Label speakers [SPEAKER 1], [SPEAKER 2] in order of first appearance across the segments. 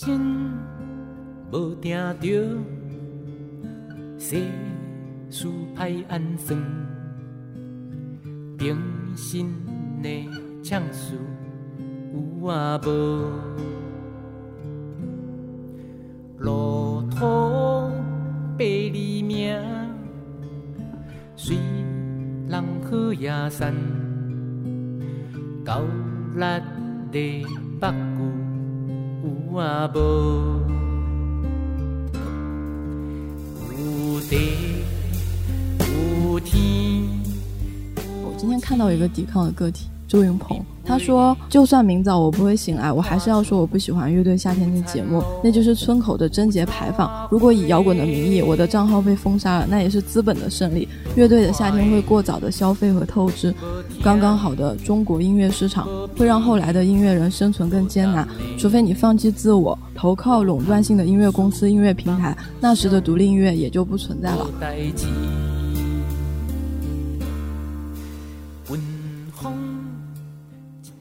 [SPEAKER 1] 心无定着，世事歹安算，平心的唱事有啊无？路途百里命，随人好也散，到力的啊无？有地有天。
[SPEAKER 2] 我今天看到一个抵抗的个体，周云鹏。他说：“就算明早我不会醒来，我还是要说我不喜欢乐队夏天的节目，那就是村口的贞节牌坊。如果以摇滚的名义，我的账号被封杀了，那也是资本的胜利。乐队的夏天会过早的消费和透支，刚刚好的中国音乐市场会让后来的音乐人生存更艰难。除非你放弃自我，投靠垄断性的音乐公司、音乐平台，那时的独立音乐也就不存在了。”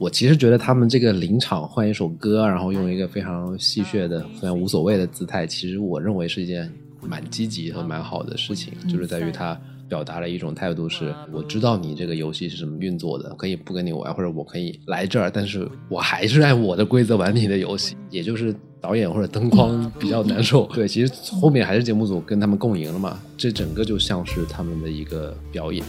[SPEAKER 3] 我其实觉得他们这个临场换一首歌，然后用一个非常戏谑的、非常无所谓的姿态，其实我认为是一件蛮积极和蛮好的事情，就是在于他表达了一种态度：是我知道你这个游戏是怎么运作的，可以不跟你玩，或者我可以来这儿，但是我还是按我的规则玩你的游戏。也就是导演或者灯光比较难受。对，其实后面还是节目组跟他们共赢了嘛，这整个就像是他们的一个表演。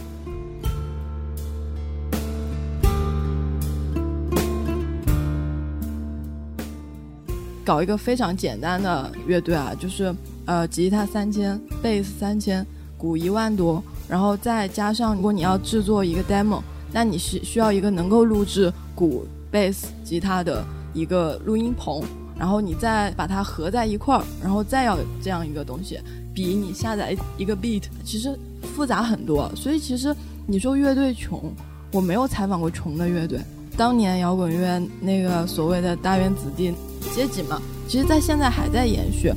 [SPEAKER 2] 搞一个非常简单的乐队啊，就是呃，吉他三千，贝斯三千，鼓一万多，然后再加上如果你要制作一个 demo，那你是需要一个能够录制鼓、贝斯、吉他的一个录音棚，然后你再把它合在一块儿，然后再要这样一个东西，比你下载一个 beat 其实复杂很多。所以其实你说乐队穷，我没有采访过穷的乐队。当年摇滚乐那个所谓的大院子弟。阶级嘛，其实，在现在还在延续。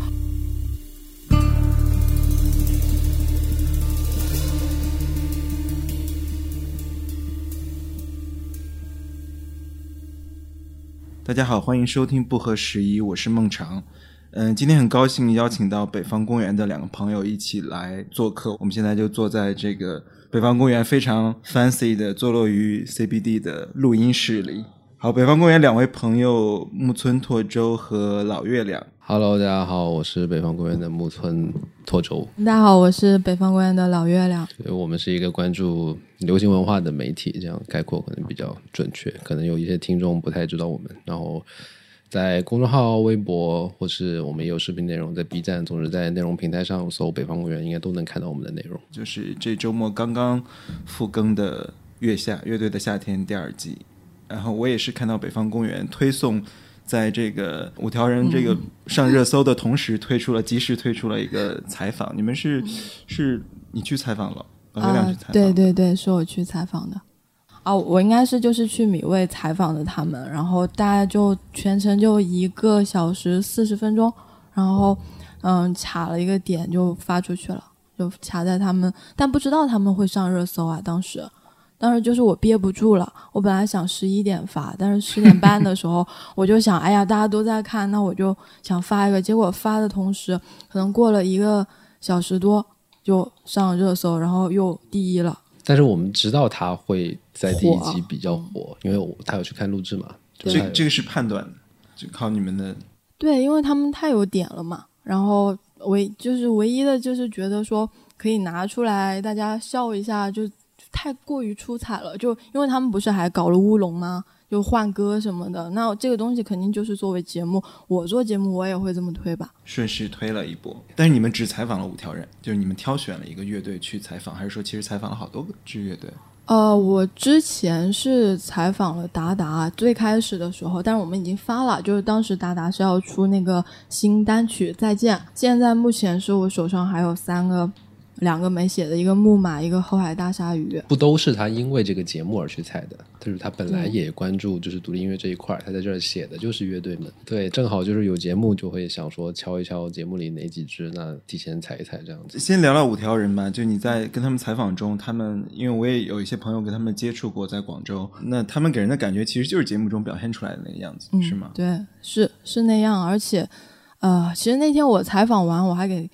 [SPEAKER 4] 大家好，欢迎收听不合时宜，我是孟尝。嗯，今天很高兴邀请到北方公园的两个朋友一起来做客。我们现在就坐在这个北方公园非常 fancy 的坐落于 CBD 的录音室里。好，北方公园两位朋友木村拓周和老月亮。
[SPEAKER 3] Hello，大家好，我是北方公园的木村拓周。
[SPEAKER 2] 大家好，我是北方公园的老月亮。
[SPEAKER 3] 我们是一个关注流行文化的媒体，这样概括可能比较准确。可能有一些听众不太知道我们，然后在公众号、微博，或是我们也有视频内容，在 B 站，总之在内容平台上搜“北方公园”，应该都能看到我们的内容。
[SPEAKER 4] 就是这周末刚刚复更的《月下乐队的夏天》第二季。然后我也是看到北方公园推送，在这个五条人这个上热搜的同时，推出了及时推出了一个采访。你们是是你去采访了？啊，
[SPEAKER 2] 对对对，是我去采访的。啊，我应该是就是去米味采访的他们，然后大概就全程就一个小时四十分钟，然后嗯卡了一个点就发出去了，就卡在他们，但不知道他们会上热搜啊，当时。当时就是我憋不住了，我本来想十一点发，但是十点半的时候我就想，哎呀，大家都在看，那我就想发一个。结果发的同时，可能过了一个小时多就上热搜，然后又第一了。
[SPEAKER 3] 但是我们知道他会在第一集比较火，因为我他有去看录制嘛。
[SPEAKER 4] 这这个是判断的，就靠你们的。
[SPEAKER 2] 对，因为他们太有点了嘛。然后唯就是唯一的就是觉得说可以拿出来大家笑一下就。太过于出彩了，就因为他们不是还搞了乌龙吗？就换歌什么的，那这个东西肯定就是作为节目，我做节目我也会这么推吧。
[SPEAKER 4] 顺势推了一波，但是你们只采访了五条人，就是你们挑选了一个乐队去采访，还是说其实采访了好多个支乐队？
[SPEAKER 2] 呃，我之前是采访了达达，最开始的时候，但是我们已经发了，就是当时达达是要出那个新单曲《再见》，现在目前是我手上还有三个。两个没写的，一个木马，一个后海大鲨鱼。
[SPEAKER 3] 不都是他因为这个节目而去采的，就是他本来也关注就是独立音乐这一块儿，他在这儿写的就是乐队们。对，正好就是有节目就会想说敲一敲节目里哪几支，那提前采一采这样子。
[SPEAKER 4] 先聊聊五条人吧，就你在跟他们采访中，他们因为我也有一些朋友跟他们接触过，在广州，那他们给人的感觉其实就是节目中表现出来的那个样子，
[SPEAKER 2] 嗯，
[SPEAKER 4] 是吗？
[SPEAKER 2] 对，是是那样，而且，呃，其实那天我采访完，我还给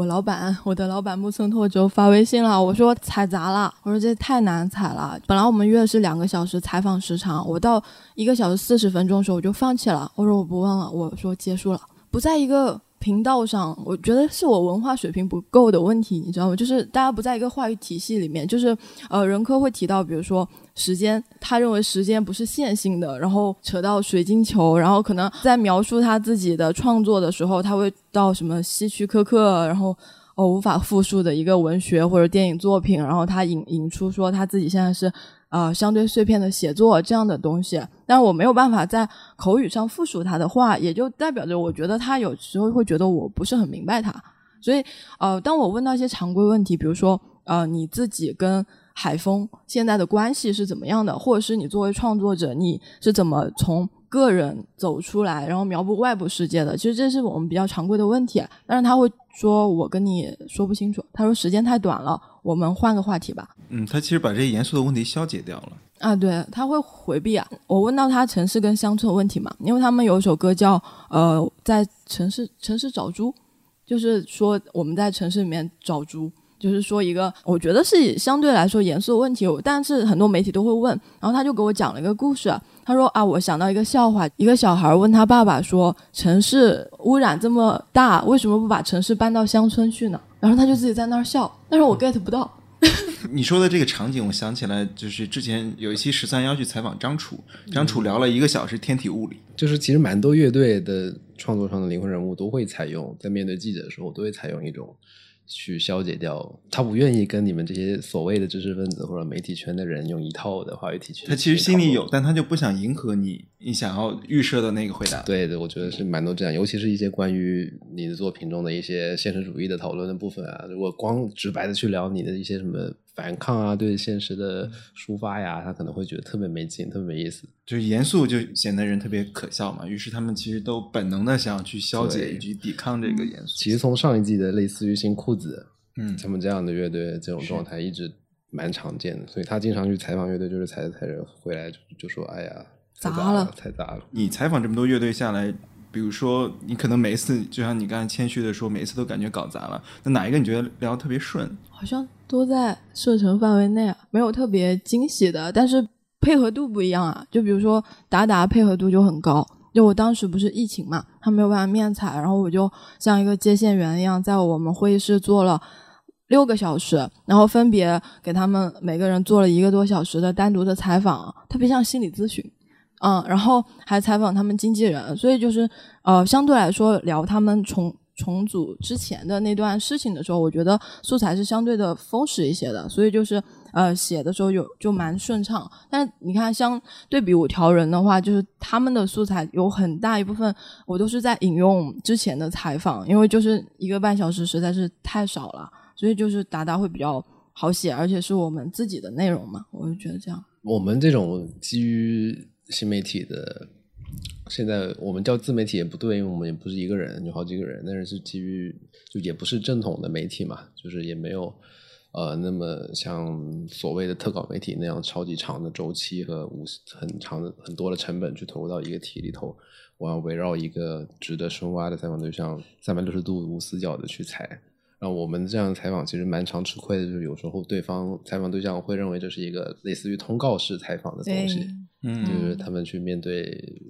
[SPEAKER 2] 我老板，我的老板木村拓周发微信了，我说踩砸了，我说这太难踩了。本来我们约的是两个小时采访时长，我到一个小时四十分钟的时候我就放弃了，我说我不问了，我说结束了，不在一个。频道上，我觉得是我文化水平不够的问题，你知道吗？就是大家不在一个话语体系里面，就是呃，任科会提到，比如说时间，他认为时间不是线性的，然后扯到水晶球，然后可能在描述他自己的创作的时候，他会到什么希区柯克，然后哦无法复述的一个文学或者电影作品，然后他引引出说他自己现在是呃相对碎片的写作这样的东西，但我没有办法在口语上复述他的话，也就代表着我觉得他有时候会觉得我不是很明白他，所以呃，当我问到一些常规问题，比如说呃你自己跟海峰现在的关系是怎么样的，或者是你作为创作者，你是怎么从个人走出来，然后描布外部世界的？其实这是我们比较常规的问题，但是他会说我跟你说不清楚，他说时间太短了，我们换个话题吧。
[SPEAKER 4] 嗯，他其实把这些严肃的问题消解掉了。
[SPEAKER 2] 啊，对，他会回避啊。我问到他城市跟乡村的问题嘛，因为他们有一首歌叫呃，在城市城市找猪，就是说我们在城市里面找猪，就是说一个我觉得是相对来说严肃的问题，但是很多媒体都会问。然后他就给我讲了一个故事，他说啊，我想到一个笑话，一个小孩问他爸爸说，城市污染这么大，为什么不把城市搬到乡村去呢？然后他就自己在那儿笑，但是我 get 不到。
[SPEAKER 4] 你说的这个场景，我想起来，就是之前有一期十三幺去采访张楚，张楚聊了一个小时天体物理。
[SPEAKER 3] 就是其实蛮多乐队的创作上的灵魂人物都会采用，在面对记者的时候，都会采用一种去消解掉，他不愿意跟你们这些所谓的知识分子或者媒体圈的人用一套的话语体系。
[SPEAKER 4] 他其实心里有，但他就不想迎合你，你想要预设的那个回答。
[SPEAKER 3] 对的，我觉得是蛮多这样，尤其是一些关于你的作品中的一些现实主义的讨论的部分啊。如果光直白的去聊你的一些什么反抗啊，对现实的抒发呀，他可能会觉得特别没劲，特别没意思。
[SPEAKER 4] 就是严肃就显得人特别可笑嘛，于是他们其实都本能的想要去消解以及抵抗这个严肃。
[SPEAKER 3] 其实从上一季的类似于新裤子，
[SPEAKER 4] 嗯
[SPEAKER 3] 他们这样的乐队这种状态一直蛮常见的，所以他经常去采访乐队，就是采着采着回来就就说：“哎呀，太
[SPEAKER 2] 砸了
[SPEAKER 3] 了，太砸了。
[SPEAKER 4] 你采访这么多乐队下来，比如说你可能每一次，就像你刚才谦虚的说，每一次都感觉搞砸了，那哪一个你觉得聊得特别顺？
[SPEAKER 2] 好像都在射程范围内，没有特别惊喜的，但是配合度不一样啊。就比如说达达配合度就很高，就我当时不是疫情嘛，他没有办法面采，然后我就像一个接线员一样，在我们会议室做了六个小时，然后分别给他们每个人做了一个多小时的单独的采访，特别像心理咨询。嗯，然后还采访他们经纪人，所以就是呃，相对来说聊他们重重组之前的那段事情的时候，我觉得素材是相对的丰实一些的，所以就是呃写的时候有就蛮顺畅。但你看，相对比五条人的话，就是他们的素材有很大一部分我都是在引用之前的采访，因为就是一个半小时实在是太少了，所以就是达达会比较好写，而且是我们自己的内容嘛，我就觉得这样。
[SPEAKER 3] 我们这种基于新媒体的，现在我们叫自媒体也不对，因为我们也不是一个人，有好几个人，但是是基于就也不是正统的媒体嘛，就是也没有呃那么像所谓的特稿媒体那样超级长的周期和无很长的很多的成本去投入到一个题里头，我要围绕一个值得深挖的采访对象，三百六十度无死角的去采。然后我们这样的采访其实蛮常吃亏的，就是有时候对方采访对象会认为这是一个类似于通告式采访的东西，
[SPEAKER 4] 嗯
[SPEAKER 3] 就是他们去面对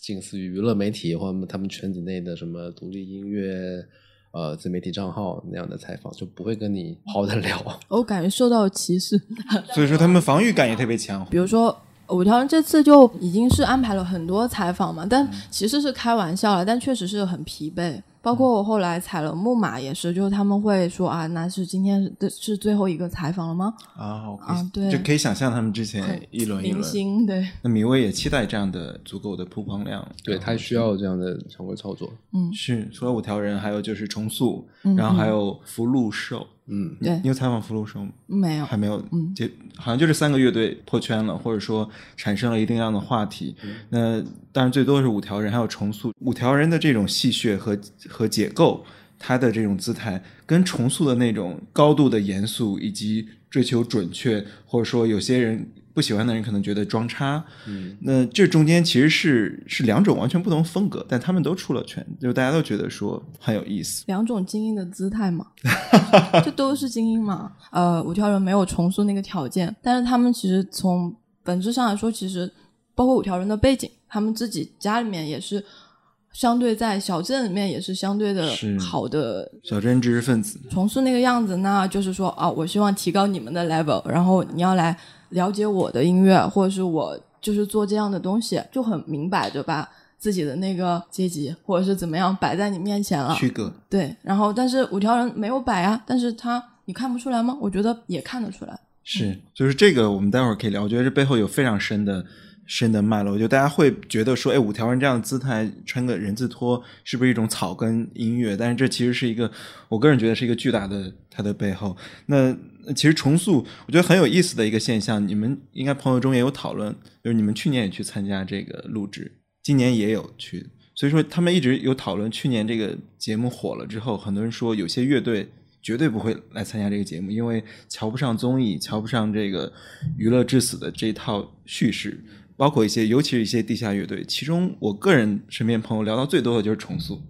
[SPEAKER 3] 近似于娱乐媒体或者他们圈子内的什么独立音乐呃自媒体账号那样的采访，就不会跟你好得了。
[SPEAKER 2] 我感觉受到歧视。
[SPEAKER 4] 所以说他们防御感也特别强。
[SPEAKER 2] 比如说五条人这次就已经是安排了很多采访嘛，但其实是开玩笑了，但确实是很疲惫。包括我后来采了木马也是，就是他们会说啊，那是今天是是最后一个采访了吗？
[SPEAKER 4] 啊，我可以
[SPEAKER 2] 啊对
[SPEAKER 4] 就可以想象他们之前一轮一
[SPEAKER 2] 明
[SPEAKER 4] 轮。
[SPEAKER 2] 星对，
[SPEAKER 4] 那米薇也期待这样的足够的曝光量。
[SPEAKER 3] 对他需要这样的常规操作。
[SPEAKER 2] 嗯
[SPEAKER 4] 是除了五条人，还有就是重塑，
[SPEAKER 2] 嗯
[SPEAKER 4] 然后还有福禄寿，
[SPEAKER 3] 嗯，
[SPEAKER 2] 对
[SPEAKER 4] 你有采访福禄寿吗？
[SPEAKER 2] 没有
[SPEAKER 4] 还没有，
[SPEAKER 2] 嗯
[SPEAKER 4] 就好像就这三个乐队破圈了，或者说产生了一定量的话题。那当然最多是五条人，还有重塑五条人的这种戏谑和和解构，他的这种姿态跟重塑的那种高度的严肃以及追求准确，或者说有些人不喜欢的人可能觉得装叉，嗯，那这中间其实是是两种完全不同风格，但他们都出了圈，就是大家都觉得说很有意思。
[SPEAKER 2] 两种精英的姿态嘛，这都是精英嘛。呃，五条人没有重塑那个条件，但是他们其实从本质上来说，其实包括五条人的背景，他们自己家里面也是相对在小镇里面也是相对的好的
[SPEAKER 4] 小镇知识分子，
[SPEAKER 2] 重塑那个样子，那就是说啊，我希望提高你们的 level，然后你要来了解我的音乐，或者是我就是做这样的东西，就很明摆着把自己的那个阶级或者是怎么样摆在你面前了。
[SPEAKER 4] 区隔。
[SPEAKER 2] 对，然后但是五条人没有摆啊，但是他你看不出来吗？我觉得也看得出来。
[SPEAKER 4] 是，就是这个，我们待会儿可以聊。我觉得这背后有非常深的、深的脉络。就大家会觉得说，哎，五条人这样的姿态，穿个人字拖，是不是一种草根音乐？但是这其实是一个，我个人觉得是一个巨大的它的背后。那其实重塑，我觉得很有意思的一个现象。你们应该朋友中也有讨论，就是你们去年也去参加这个录制，今年也有去，所以说他们一直有讨论。去年这个节目火了之后，很多人说有些乐队。绝对不会来参加这个节目，因为瞧不上综艺，瞧不上这个娱乐至死的这套叙事，包括一些，尤其是一些地下乐队。其中，我个人身边朋友聊到最多的就是重塑，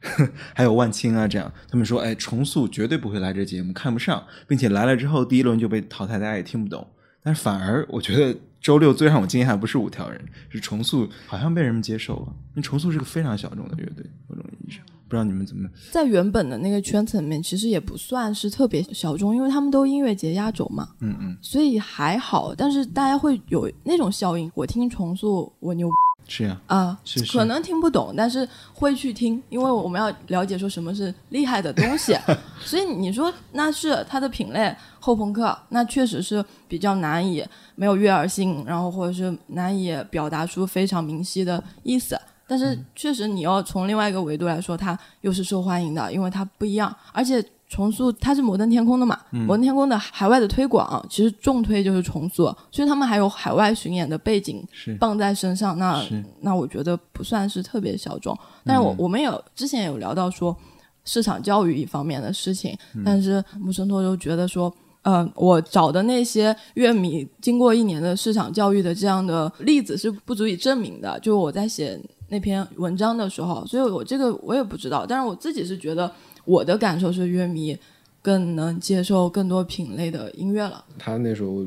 [SPEAKER 4] 还有万青啊，这样他们说，哎，重塑绝对不会来这节目，看不上，并且来了之后第一轮就被淘汰，大家也听不懂。但是反而我觉得周六最让我惊讶不是五条人，是重塑，好像被人们接受了。因为重塑是个非常小众的乐队，某种意义上，不知道你们怎么
[SPEAKER 2] 在原本的那个圈层里面，其实也不算是特别小众，因为他们都音乐节压轴嘛，
[SPEAKER 4] 嗯嗯，
[SPEAKER 2] 所以还好。但是大家会有那种效应，我听重塑，我牛
[SPEAKER 4] 是呀、
[SPEAKER 2] 啊，
[SPEAKER 4] 是是
[SPEAKER 2] 可能听不懂，但是会去听，因为我们要了解说什么是厉害的东西。所以你说那是它的品类后朋克，那确实是比较难以没有悦耳性，然后或者是难以表达出非常明晰的意思。但是确实你要从另外一个维度来说，它又是受欢迎的，因为它不一样，而且。重塑它是摩登天空的嘛，摩登天空的海外的推广其实重推就是重塑，所以他们还有海外巡演的背景
[SPEAKER 4] 是
[SPEAKER 2] 傍在身上，那那我觉得不算是特别小众。但是我、我们有之前有聊到说市场教育一方面的事情，但是木生托就觉得说。呃，我找的那些乐迷经过一年的市场教育的这样的例子是不足以证明的。就是我在写那篇文章的时候，所以我这个我也不知道。但是我自己是觉得，我的感受是乐迷更能接受更多品类的音乐了。
[SPEAKER 3] 他那时候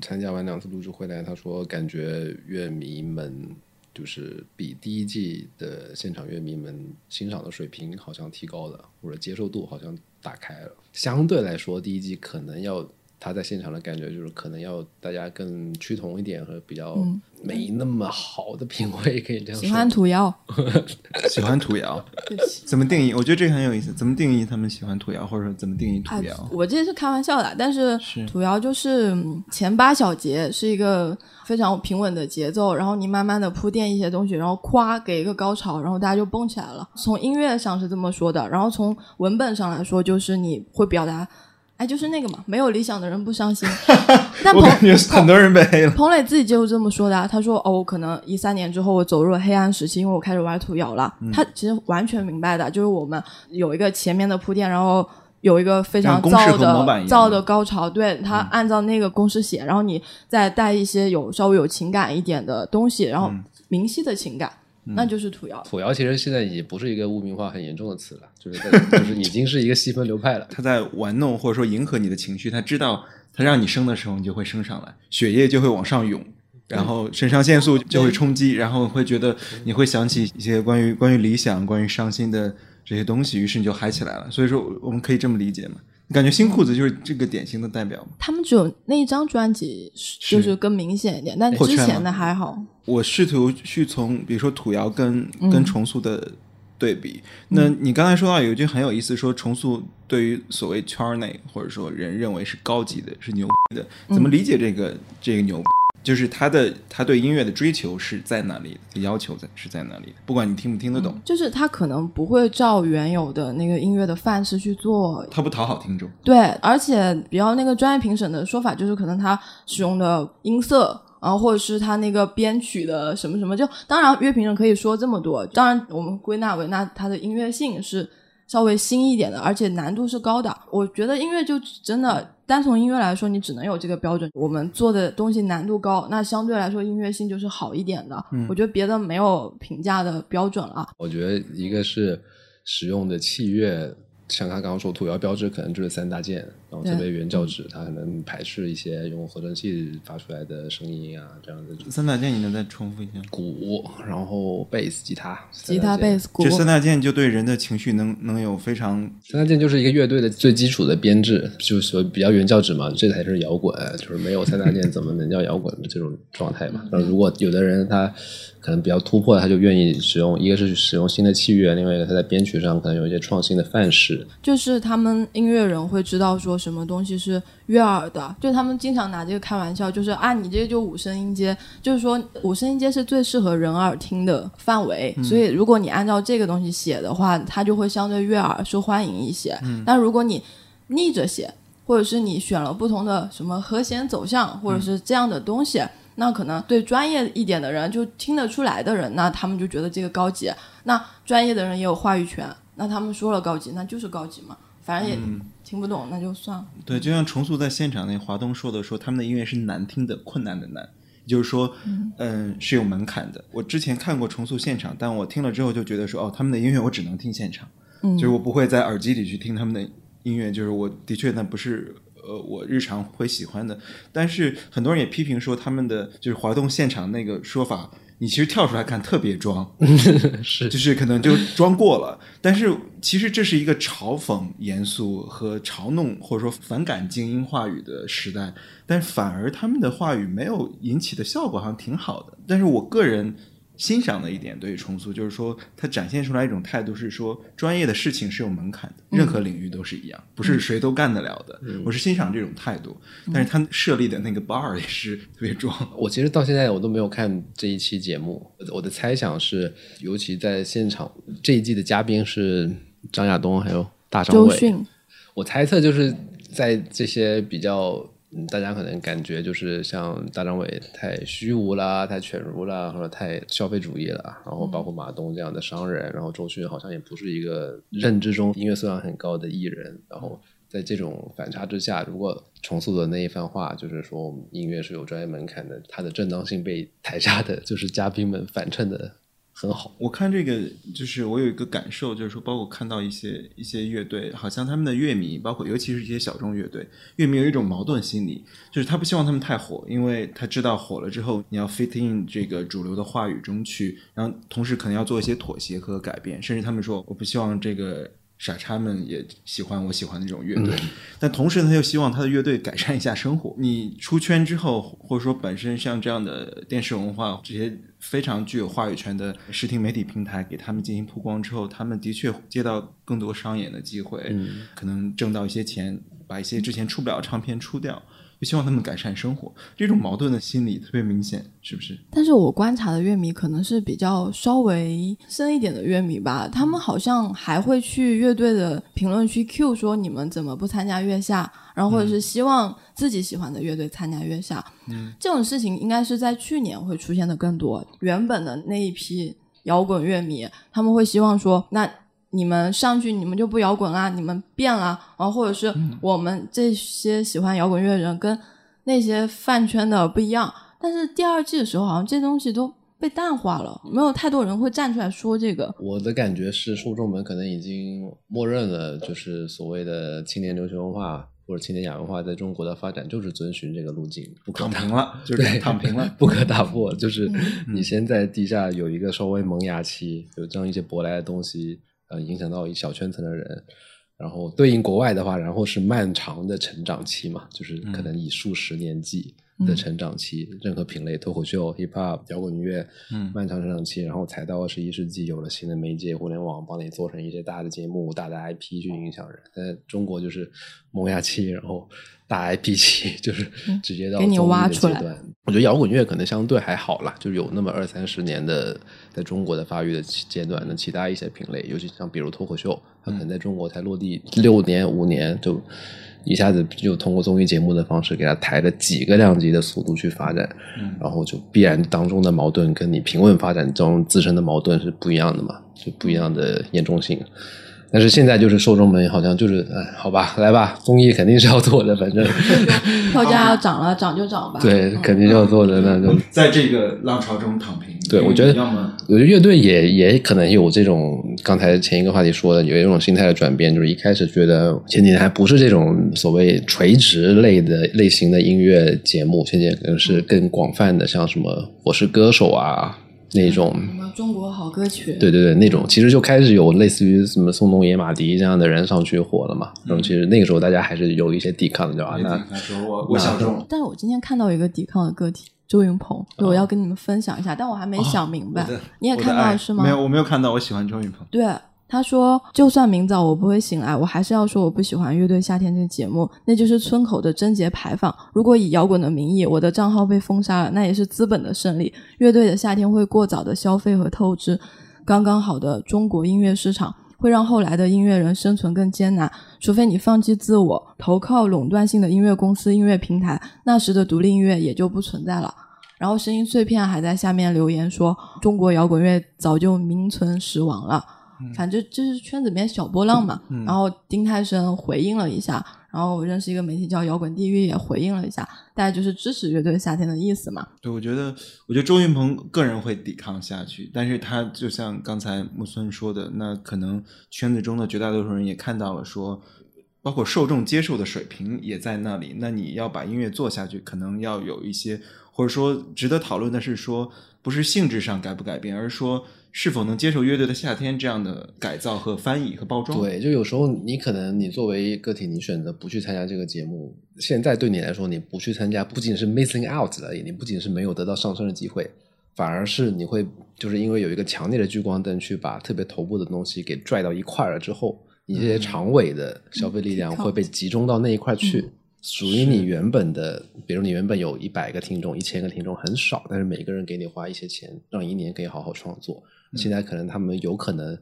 [SPEAKER 3] 参加完两次录制回来，他说感觉乐迷们就是比第一季的现场乐迷们欣赏的水平好像提高了，或者接受度好像打开了。相对来说，第一季可能要他在现场的感觉就是可能要大家更趋同一点和比较没那么好的品味，可以这样说。
[SPEAKER 2] 喜欢土窑，
[SPEAKER 4] 喜欢土窑。怎么定义？我觉得这个很有意思。怎么定义他们喜欢土窑，或者说怎么定义土
[SPEAKER 2] 啊
[SPEAKER 4] 窑？，
[SPEAKER 2] 我这是开玩笑的，但是
[SPEAKER 4] 是
[SPEAKER 2] 土窑就是嗯前八小节是一个非常平稳的节奏，然后你慢慢的铺垫一些东西，然后夸给一个高潮，然后大家就蹦起来了。从音乐上是这么说的，然后从文本上来说，就是你会表达，哎，就是那个嘛，没有理想的人不伤心。但彭
[SPEAKER 4] 我感觉很多人被黑了。
[SPEAKER 2] 彭磊自己就是这么说的、啊，他说：“哦，我可能一三年之后我走入了黑暗时期，因为我开始玩土窑了。
[SPEAKER 4] 嗯
[SPEAKER 2] 他其实完全明白的，就是我们有一个前面的铺垫，然后有一个非常
[SPEAKER 4] 像公式
[SPEAKER 2] 燥
[SPEAKER 4] 和模板一样
[SPEAKER 2] 的燥的高潮，对他按照那个公式写，然后你再带一些有稍微有情感一点的东西，然后
[SPEAKER 4] 嗯
[SPEAKER 2] 明晰的情感，那就是土窑。
[SPEAKER 3] 土窑其实现在也不是一个污名化很严重的词了，就是在就是已经是一个细分流派了。
[SPEAKER 4] 他在玩弄或者说迎合你的情绪，他知道他让你升的时候，你就会升上来，血液就会往上涌，然后肾上腺素就会冲击，然后会觉得你会想起一些关于关于理想、关于伤心的这些东西，于是你就嗨起来了。所以说，我们可以这么理解嘛？你感觉新裤子就是这个典型的代表吗？
[SPEAKER 2] 他们只有那一张专辑就是更明显一点，但之前的还好。
[SPEAKER 4] 我试图去从比如说土窑跟
[SPEAKER 2] 嗯
[SPEAKER 4] 跟重塑的对比。那你刚才说到有一句很有意思，说重塑对于所谓圈内或者说人认为是高级的、是牛逼的，怎么理解这个这个牛逼？就是他的他对音乐的追求是在哪里的，要求在是在哪里的，不管你听不听得懂，
[SPEAKER 2] 就是他可能不会照原有的那个音乐的范式去做，
[SPEAKER 4] 他不讨好听众。
[SPEAKER 2] 对，而且比较那个专业评审的说法就是，可能他使用的音色。然后或者是他那个编曲的什么什么，就当然乐评人可以说这么多，当然我们归纳为那它的音乐性是稍微新一点的，而且难度是高的。我觉得音乐就真的单从音乐来说，你只能有这个标准。我们做的东西难度高，那相对来说音乐性就是好一点的。我觉得别的没有评价的标准了。
[SPEAKER 3] 我觉得一个是使用的器乐。像他刚刚说，土窑标志可能就是三大件，然后特别原教旨，它可能排斥一些用合成器发出来的声音啊，这样的。
[SPEAKER 4] 三大件你能再重复一下？
[SPEAKER 3] 鼓，然后贝斯、吉他，
[SPEAKER 2] 吉他、贝斯、鼓。
[SPEAKER 4] 这三大件就对人的情绪能能有非常。
[SPEAKER 3] 三大件就是一个乐队的最基础的编制，就是说比较原教旨嘛，这才是摇滚，就是没有三大件怎么能叫摇滚的这种状态嘛？那如果有的人他。可能比较突破，他就愿意使用，一个是使用新的器乐，另外一个他在编曲上可能有一些创新的范式。
[SPEAKER 2] 就是他们音乐人会知道说什么东西是悦耳的，就他们经常拿这个开玩笑，就是啊，你这个就五声音阶，就是说五声音阶是最适合人耳听的范围，所以如果你按照这个东西写的话，它就会相对悦耳、受欢迎一些。但如果你逆着写，或者是你选了不同的什么和弦走向，或者是这样的东西。那可能对专业一点的人就听得出来的人，那他们就觉得这个高级。那专业的人也有话语权，那他们说了高级，那就是高级嘛。反正也听不懂，那就算了。
[SPEAKER 4] 对，就像重塑在现场那华东说的，说他们的音乐是难听的、困难的难，就是说，嗯，是有门槛的。我之前看过重塑现场，但我听了之后就觉得说，哦，他们的音乐我只能听现场，就是我不会在耳机里去听他们的音乐，就是我的确那不是。呃，我日常会喜欢的，但是很多人也批评说他们的就是华东现场那个说法，你其实跳出来看特别装，
[SPEAKER 3] 是
[SPEAKER 4] 就是可能就装过了。但是其实这是一个嘲讽严肃和嘲弄或者说反感精英话语的时代，但反而他们的话语没有引起的效果好像挺好的。但是我个人。欣赏的一点对于重塑，就是说它展现出来一种态度，是说专业的事情是有门槛的，任何领域都是一样，不是谁都干得了的。我是欣赏这种态度，但是他设立的那个 bar 也是特别壮。
[SPEAKER 3] 我其实到现在我都没有看这一期节目，我的猜想是，尤其在现场这一季的嘉宾是张亚东还有大张伟，我猜测就是在这些比较。嗯，大家可能感觉就是像大张伟太虚无啦，太犬儒啦，或者太消费主义了。然后包括马东这样的商人，然后周迅好像也不是一个认知中音乐素养很高的艺人。然后在这种反差之下，如果重塑的那一番话就是说音乐是有专业门槛的，它的正当性被台下的就是嘉宾们反衬的。很好，
[SPEAKER 4] 我看这个就是我有一个感受，就是说，包括看到一些一些乐队，好像他们的乐迷，包括尤其是一些小众乐队，乐迷有一种矛盾心理，就是他不希望他们太火，因为他知道火了之后，你要 fit in 这个主流的话语中去，然后同时可能要做一些妥协和改变，甚至他们说，我不希望这个。傻叉们也喜欢我喜欢的这种乐队，但同时他又希望他的乐队改善一下生活。你出圈之后，或者说本身像这样的电视文化这些非常具有话语权的视听媒体平台给他们进行曝光之后，他们的确接到更多商演的机会，可能挣到一些钱，把一些之前出不了唱片出掉。希望他们改善生活，这种矛盾的心理特别明显，是不是？
[SPEAKER 2] 但是我观察的乐迷可能是比较稍微深一点的乐迷吧，他们好像还会去乐队的评论区 Q 说你们怎么不参加月下，然后或者是希望自己喜欢的乐队参加月下。嗯，这种事情应该是在去年会出现的更多。原本的那一批摇滚乐迷，他们会希望说那。你们上去，你们就不摇滚啦？你们变了，然后或者是我们这些喜欢摇滚乐的人跟那些饭圈的不一样。但是第二季的时候，好像这东西都被淡化了，没有太多人会站出来说这个。
[SPEAKER 3] 我的感觉是，受众们可能已经默认了，就是所谓的青年流行文化或者青年亚文化在中国的发展就是遵循这个路径，不可
[SPEAKER 4] 躺平了，就是躺平了，
[SPEAKER 3] 不可打破。就是你先在地下有一个稍微萌芽期，有这样一些舶来的东西。呃，影响到一小圈层的人，然后对应国外的话，然后是漫长的成长期嘛，就是可能以数十年计，的成长期，任何品类，脱口秀、hip hop、摇滚乐，
[SPEAKER 4] 嗯
[SPEAKER 3] 漫长成长期，然后才到二十一世纪，有了新的媒介，互联网帮你做成一些大的节目、大的 IP 去影响人。在中国就是萌芽期，然后大 IP 期，就是直接到
[SPEAKER 2] 嗯给你
[SPEAKER 3] 综艺
[SPEAKER 2] 挖出来
[SPEAKER 3] 的阶段。我觉得摇滚乐可能相对还好啦，就是有那么二三十年的在中国的发育的阶段。那其他一些品类，尤其像比如脱口秀，它可能在中国才落地六年五年就。一下子就通过综艺节目的方式给它抬了几个量级的速度去发展，然后就必然当中的矛盾跟你平稳发展中自身的矛盾是不一样的嘛，就不一样的严重性。但是现在就是受众们好像就是，哎，好吧，来吧，综艺肯定是要做的，反正
[SPEAKER 2] 票价要涨了，涨就涨吧。
[SPEAKER 3] 对，
[SPEAKER 2] 嗯
[SPEAKER 3] 肯定是要做的，那就
[SPEAKER 4] 在这个浪潮中躺平。
[SPEAKER 3] 对，我觉得
[SPEAKER 4] 要么，
[SPEAKER 3] 我觉得乐队也也可能有这种刚才前一个话题说的，有一种心态的转变，就是一开始觉得前几年还不是这种所谓垂直类的类型的音乐节目，现在可能是更广泛的，像什么《我是歌手》啊那种。
[SPEAKER 2] 什么中国好歌曲？
[SPEAKER 3] 对对对，那种其实就开始有类似于什么宋冬野、马迪这样的人上去火了嘛。然后其实那个时候大家还是有一些抵抗的，对吧？那
[SPEAKER 4] 我我小众，
[SPEAKER 2] 但是我今天看到一个抵抗的个体，周云鹏，对我要跟你们分享一下，但我还没想明白。
[SPEAKER 4] 哦
[SPEAKER 2] 你也看到是吗？
[SPEAKER 4] 没有，我没有看到。我喜欢周云鹏。
[SPEAKER 2] 对，他说，就算明早我不会醒来，我还是要说我不喜欢乐队夏天这节目，那就是村口的贞节牌坊。如果以摇滚的名义，我的账号被封杀了，那也是资本的胜利。乐队的夏天会过早的消费和透支，刚刚好的中国音乐市场。会让后来的音乐人生存更艰难，除非你放弃自我，投靠垄断性的音乐公司、音乐平台，那时的独立音乐也就不存在了。然后声音碎片还在下面留言说，中国摇滚乐早就名存实亡了。反正就是圈子里面小波浪嘛。然后丁太升回应了一下，然后我认识一个媒体叫摇滚地狱也回应了一下，大家就是支持乐队夏天的意思嘛。
[SPEAKER 4] 对，我觉得，我觉得周云鹏个人会抵抗下去，但是他就像刚才木村说的，那可能圈子中的绝大多数人也看到了说。包括受众接受的水平也在那里，那你要把音乐做下去，可能要有一些，或者说值得讨论的是说，不是性质上改不改变，而是说是否能接受乐队的夏天这样的改造和翻译和包装。
[SPEAKER 3] 对，就有时候你可能你作为个体，你选择不去参加这个节目，现在对你来说，你不去参加，不仅是 missing out 而已，你不仅是没有得到上升的机会，反而是你会就是因为有一个强烈的聚光灯去把特别头部的东西给拽到一块儿了之后，你这些长尾的消费力量会被集中到那一块去。属于你原本的，比如你原本有一百个听众、一千个听众，很少，但是每个人给你花一些钱，让一年可以好好创作。现在可能他们有可能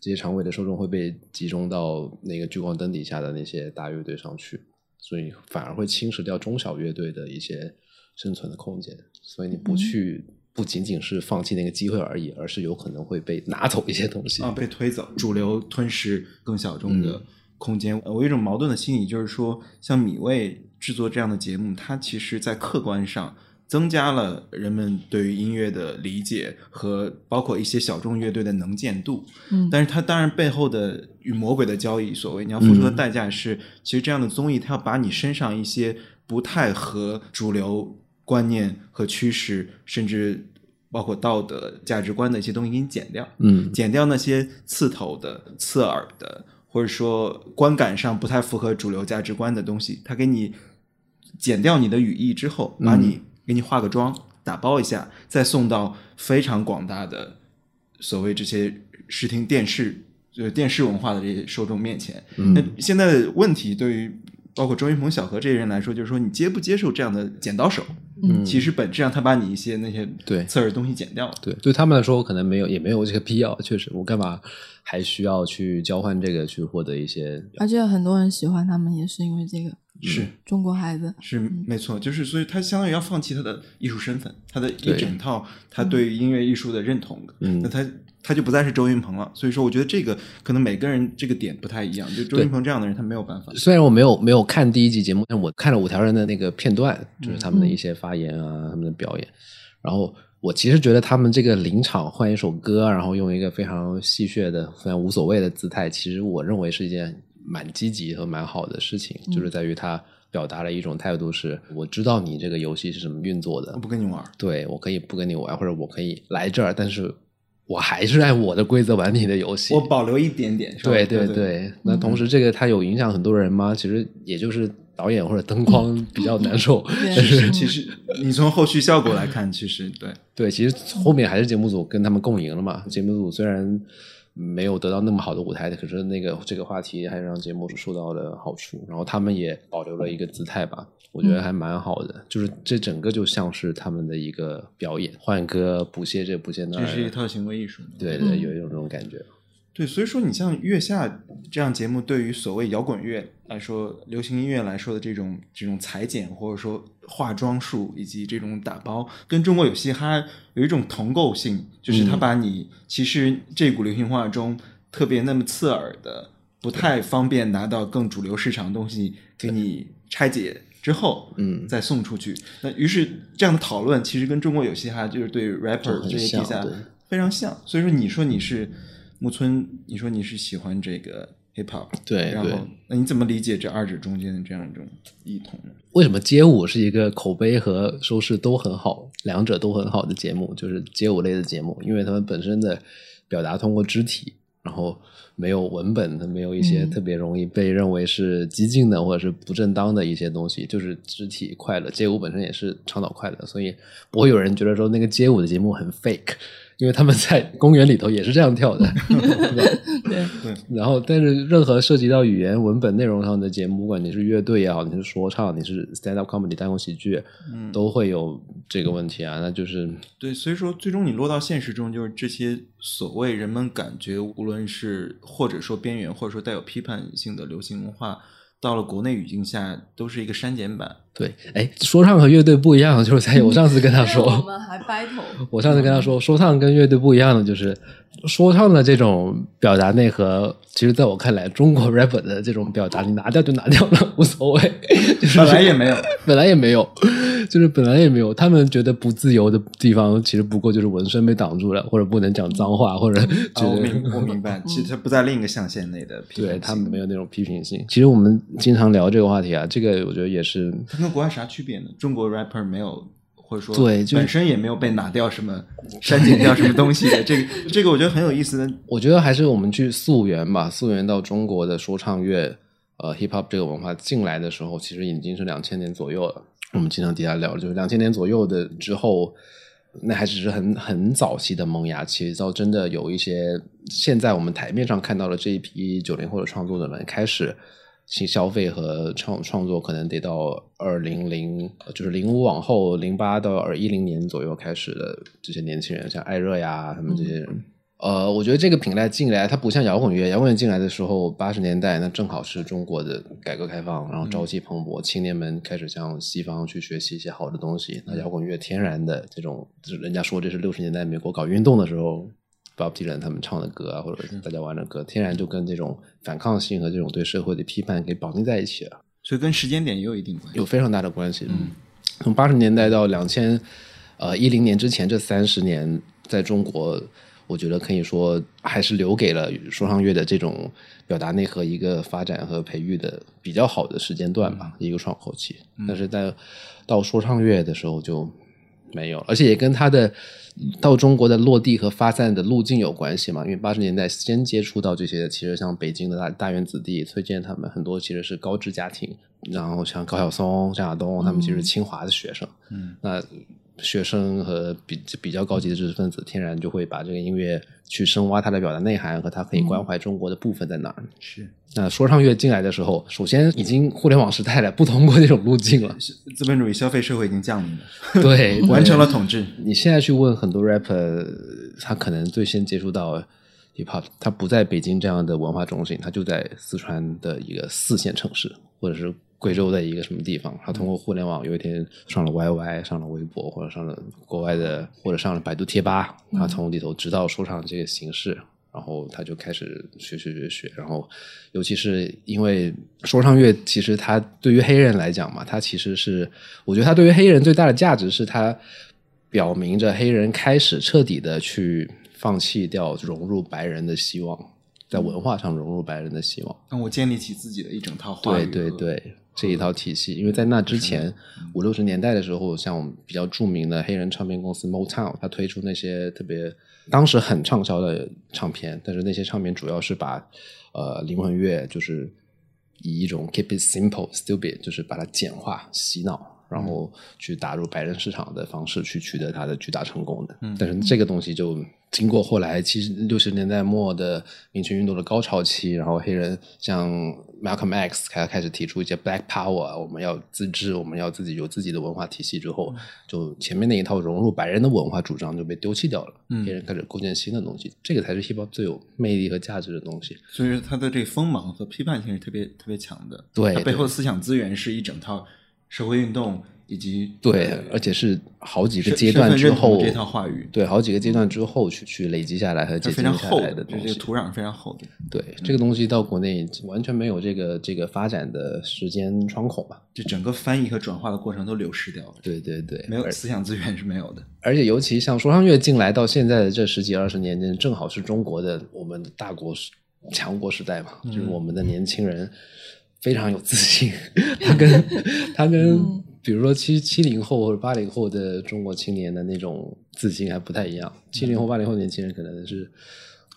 [SPEAKER 3] 这些常委的受众会被集中到那个聚光灯底下的那些大乐队上去，所以反而会侵蚀掉中小乐队的一些生存的空间。所以你不去，不仅仅是放弃那个机会而已，而是有可能会被拿走一些东西
[SPEAKER 4] 啊，被推走，主流吞噬更小众的空间。呃我有一种矛盾的心理，就是说，像米未制作这样的节目，它其实在客观上增加了人们对于音乐的理解和包括一些小众乐队的能见度。
[SPEAKER 2] 嗯
[SPEAKER 4] 但是它当然背后的与魔鬼的交易，所谓你要付出的代价是，其实这样的综艺它要把你身上一些不太和主流观念和趋势，甚至包括道德价值观的一些东西给你剪掉。
[SPEAKER 3] 嗯
[SPEAKER 4] 剪掉那些刺头的、刺耳的，或者说观感上不太符合主流价值观的东西，它给你剪掉你的语义之后，把你、给你化个妆，打包一下，再送到非常广大的所谓这些视听电视就是电视文化的这些受众面前。那现在的问题对于包括周云鹏、小何这些人来说，就是说你接不接受这样的剪刀手？
[SPEAKER 2] 嗯
[SPEAKER 4] 其实本质上他把你一些那些
[SPEAKER 3] 对
[SPEAKER 4] 刺耳东西剪掉了。
[SPEAKER 3] 对，对他们来说，可能没有，也没有这个必要。确实，我干嘛还需要去交换这个去获得一些？
[SPEAKER 2] 而且很多人喜欢他们，也是因为这个
[SPEAKER 4] 是。
[SPEAKER 2] 中国孩子。
[SPEAKER 4] 是没错，就是所以他相当于要放弃他的艺术身份，他的一整套他对于音乐艺术的认同，
[SPEAKER 3] 嗯
[SPEAKER 4] 那他他就不再是周云鹏了。所以说，我觉得这个可能每个人这个点不太一样，就周云鹏这样的人，他没有办法。
[SPEAKER 3] 虽然我没有没有看第一集节目，但我看了五条人的那个片段，就是他们的一些发言啊，他们的表演。然后我其实觉得他们这个临场换一首歌，然后用一个非常戏谑的、非常无所谓的姿态，其实我认为是一件蛮积极和蛮好的事情，就是在于他表达了一种态度是：我知道你这个游戏是怎么运作的
[SPEAKER 4] 我，不跟你玩，
[SPEAKER 3] 对我可以不跟你玩，或者我可以来这儿，但是我还是按我的规则玩你的游戏。
[SPEAKER 4] 我保留一点点。是吧
[SPEAKER 3] 对
[SPEAKER 4] 对
[SPEAKER 3] 对，那同时这个它有影响很多人吗？其实也就是导演或者灯光 比较难受，但是
[SPEAKER 4] 其实你从后续效果来看，其实对，
[SPEAKER 3] 对，其实后面还是节目组跟他们共赢了嘛。节目组虽然没有得到那么好的舞台，可是那个这个话题还是让节目组受到了好处，然后他们也保留了一个姿态吧，我觉得还蛮好的。就是这整个就像是他们的一个表演，换歌补些这补些那，
[SPEAKER 4] 这是一套行为艺术。
[SPEAKER 3] 对对，
[SPEAKER 2] 嗯
[SPEAKER 3] 有一种这种感觉。
[SPEAKER 4] 对，所以说你像月下这样节目，对于所谓摇滚乐来说、流行音乐来说的这种这种裁剪或者说化妆术以及这种打包，跟中国有嘻哈有一种同构性，就是它
[SPEAKER 3] 嗯
[SPEAKER 4] 把你其实这股流行文化中特别那么刺耳的、不太方便拿到更主流市场的东西，给你拆解之后，
[SPEAKER 3] 嗯
[SPEAKER 4] 再送出去。那于是这样的讨论，其实跟中国有嘻哈就是对 rapper 这些
[SPEAKER 3] 比赛
[SPEAKER 4] 非常像。所以说，你说你是木村，你说你是喜欢这个 hip hop，
[SPEAKER 3] 对对
[SPEAKER 4] 然后那你怎么理解这二者中间的这样一种异同呢？
[SPEAKER 3] 为什么街舞是一个口碑和收视都很好，两者都很好的节目？就是街舞类的节目，因为他们本身的表达通过肢体，然后没有文本，它没有一些
[SPEAKER 2] 嗯
[SPEAKER 3] 特别容易被认为是激进的或者是不正当的一些东西，就是肢体快乐。街舞本身也是倡导快乐，所以不会有人觉得说那个街舞的节目很 fake。因为他们在公园里头也是这样跳的，对然后，但是任何涉及到语言、文本内容上的节目，不管你是乐队也好，你是说唱，你是 stand up comedy 单口喜剧，
[SPEAKER 4] 嗯
[SPEAKER 3] 都会有这个问题啊。那就是
[SPEAKER 4] 对，所以说最终你落到现实中，就是这些所谓人们感觉无论是或者说边缘，或者说带有批判性的流行文化，到了国内语境下，都是一个删减版。
[SPEAKER 3] 对，哎，说唱和乐队不一样，就是在我上次跟他
[SPEAKER 2] 说我
[SPEAKER 3] 说，
[SPEAKER 2] 们还 battle，
[SPEAKER 3] 我上次跟他说，说唱跟乐队不一样的就是，说唱的这种表达内核，其实在我看来，中国 rapper 的这种表达，你拿掉就拿掉了，无所谓，就是
[SPEAKER 4] 本来也没有，
[SPEAKER 3] 本来也没有，就是本来也没有。他们觉得不自由的地方，其实不过就是纹身被挡住了，或者不能讲脏话，或者
[SPEAKER 4] 啊，
[SPEAKER 3] 觉得、
[SPEAKER 4] 我明我明白，其实它不在另一个象限内的批评性。
[SPEAKER 3] 对他们没有那种批评性。其实我们经常聊这个话题啊，这个我觉得也是
[SPEAKER 4] 它跟国外啥区别呢？中国 rapper 没有，或者说
[SPEAKER 3] 对就是
[SPEAKER 4] 本身也没有被拿掉什么、删减掉什么东西的。这个这个我觉得很有意思的。
[SPEAKER 3] 我觉得还是我们去溯源吧，溯源到中国的说唱乐，呃，hip hop 这个文化进来的时候，其实已经是两千年左右了。我们经常底下聊，就是两千年左右的之后，那还只是很很早期的萌芽期，到真的有一些现在我们台面上看到的这一批九零后的创作者们开始。新消费和创创作可能得到二零零，就是零五往后，零八到二一零年左右开始的这些年轻人，像艾热呀，他们这些人，呃，我觉得这个品类进来，它不像摇滚乐，摇滚乐进来的时候，八十年代那正好是中国的改革开放，然后朝气蓬勃，青年们开始向西方去学习一些好的东西。那摇滚乐天然的这种，就是人家说这是六十年代美国搞运动的时候。Bob Dylan 他们唱的歌啊，或者大家玩的歌，天然就跟这种反抗性和这种对社会的批判给绑定在一起了。
[SPEAKER 4] 所以跟时间点也有一定关系。
[SPEAKER 3] 有非常大的关系。嗯，从八十年代到两千呃一零年之前这三十年，在中国，我觉得可以说还是留给了说唱乐的这种表达内核一个发展和培育的比较好的时间段吧，一个窗口期。但是在到说唱乐的时候就没有，而且也跟他的到中国的落地和发散的路径有关系嘛。因为八十年代先接触到这些，其实像北京的大大院子弟、崔健他们很多其实是高知家庭，然后像高晓松、张亚东他们其实是清华的学生，
[SPEAKER 4] 嗯，
[SPEAKER 3] 那学生和比比较高级的知识分子，天然就会把这个音乐去深挖它的表达内涵和它可以关怀中国的部分在哪儿。
[SPEAKER 4] 是
[SPEAKER 3] 那说唱乐进来的时候，首先已经互联网时代了，不通过这种路径了，
[SPEAKER 4] 资本主义消费社会已经降临了，
[SPEAKER 3] 对，
[SPEAKER 4] 完成
[SPEAKER 3] 了。
[SPEAKER 4] 了统治。
[SPEAKER 3] 你现在去问很多 rapper，他可能最先接触到 hip hop，他不在北京这样的文化中心，他就在四川的一个四线城市，或者是贵州的一个什么地方。他通过互联网有一天上了 YY，上了微博，或者上了国外的，或者上了百度贴吧，他从里头知道说唱这个形式。然后他就开始学学学学，然后尤其是因为说唱乐，其实它对于黑人来讲嘛，它其实是我觉得它对于黑人最大的价值是它表明着黑人开始彻底的去放弃掉融入白人的希望，在文化上融入白人的希望。
[SPEAKER 4] 让我建立起自己的一整套话
[SPEAKER 3] 对
[SPEAKER 4] 语对
[SPEAKER 3] 对对，这一套体系，因为在那之前五六十年代的时候，像我们比较著名的黑人唱片公司 Motown，它推出那些特别当时很畅销的唱片，但是那些唱片主要是把呃灵魂乐就是以一种 keep it simple stupid，就是把它简化洗脑，然后去打入白人市场的方式去取得它的巨大成功的。但是这个东西就经过后来其实六十年代末的民权运动的高潮期，然后黑人像 Malcolm X 开开始提出一些 Black Power，我们要自治，我们要自己有自己的文化体系之后，就前面那一套融入白人的文化主张就被丢弃掉了，黑人开始构建新的东西，这个才是 hip hop 最有魅力和价值的东西。
[SPEAKER 4] 所以说它的这个锋芒和批判性是特别特别强的。
[SPEAKER 3] 对
[SPEAKER 4] 它背后的思想资源是一整套社会运动以及
[SPEAKER 3] 对
[SPEAKER 4] 呃，
[SPEAKER 3] 而且是好几个阶段之后
[SPEAKER 4] 这套话语
[SPEAKER 3] 对，好几个阶段之后去去累积下来和
[SPEAKER 4] 它
[SPEAKER 3] 结晶
[SPEAKER 4] 非常
[SPEAKER 3] 来的东西。
[SPEAKER 4] 这个土壤是非常厚的。
[SPEAKER 3] 对，这个东西到国内完全没有这个这个发展的时间窗口嘛？
[SPEAKER 4] 就整个翻译和转化的过程都流失掉了，
[SPEAKER 3] 对对对，
[SPEAKER 4] 没有思想资源是没有的。
[SPEAKER 3] 而且尤其像说唱乐进来到现在的这十几二十年间，正好是中国的我们的大国时强国时代嘛，就是我们的年轻人非常有自信，他跟 他跟比如说七七零后或者八零后的中国青年的那种自信还不太一样。七零后八零后年轻人可能是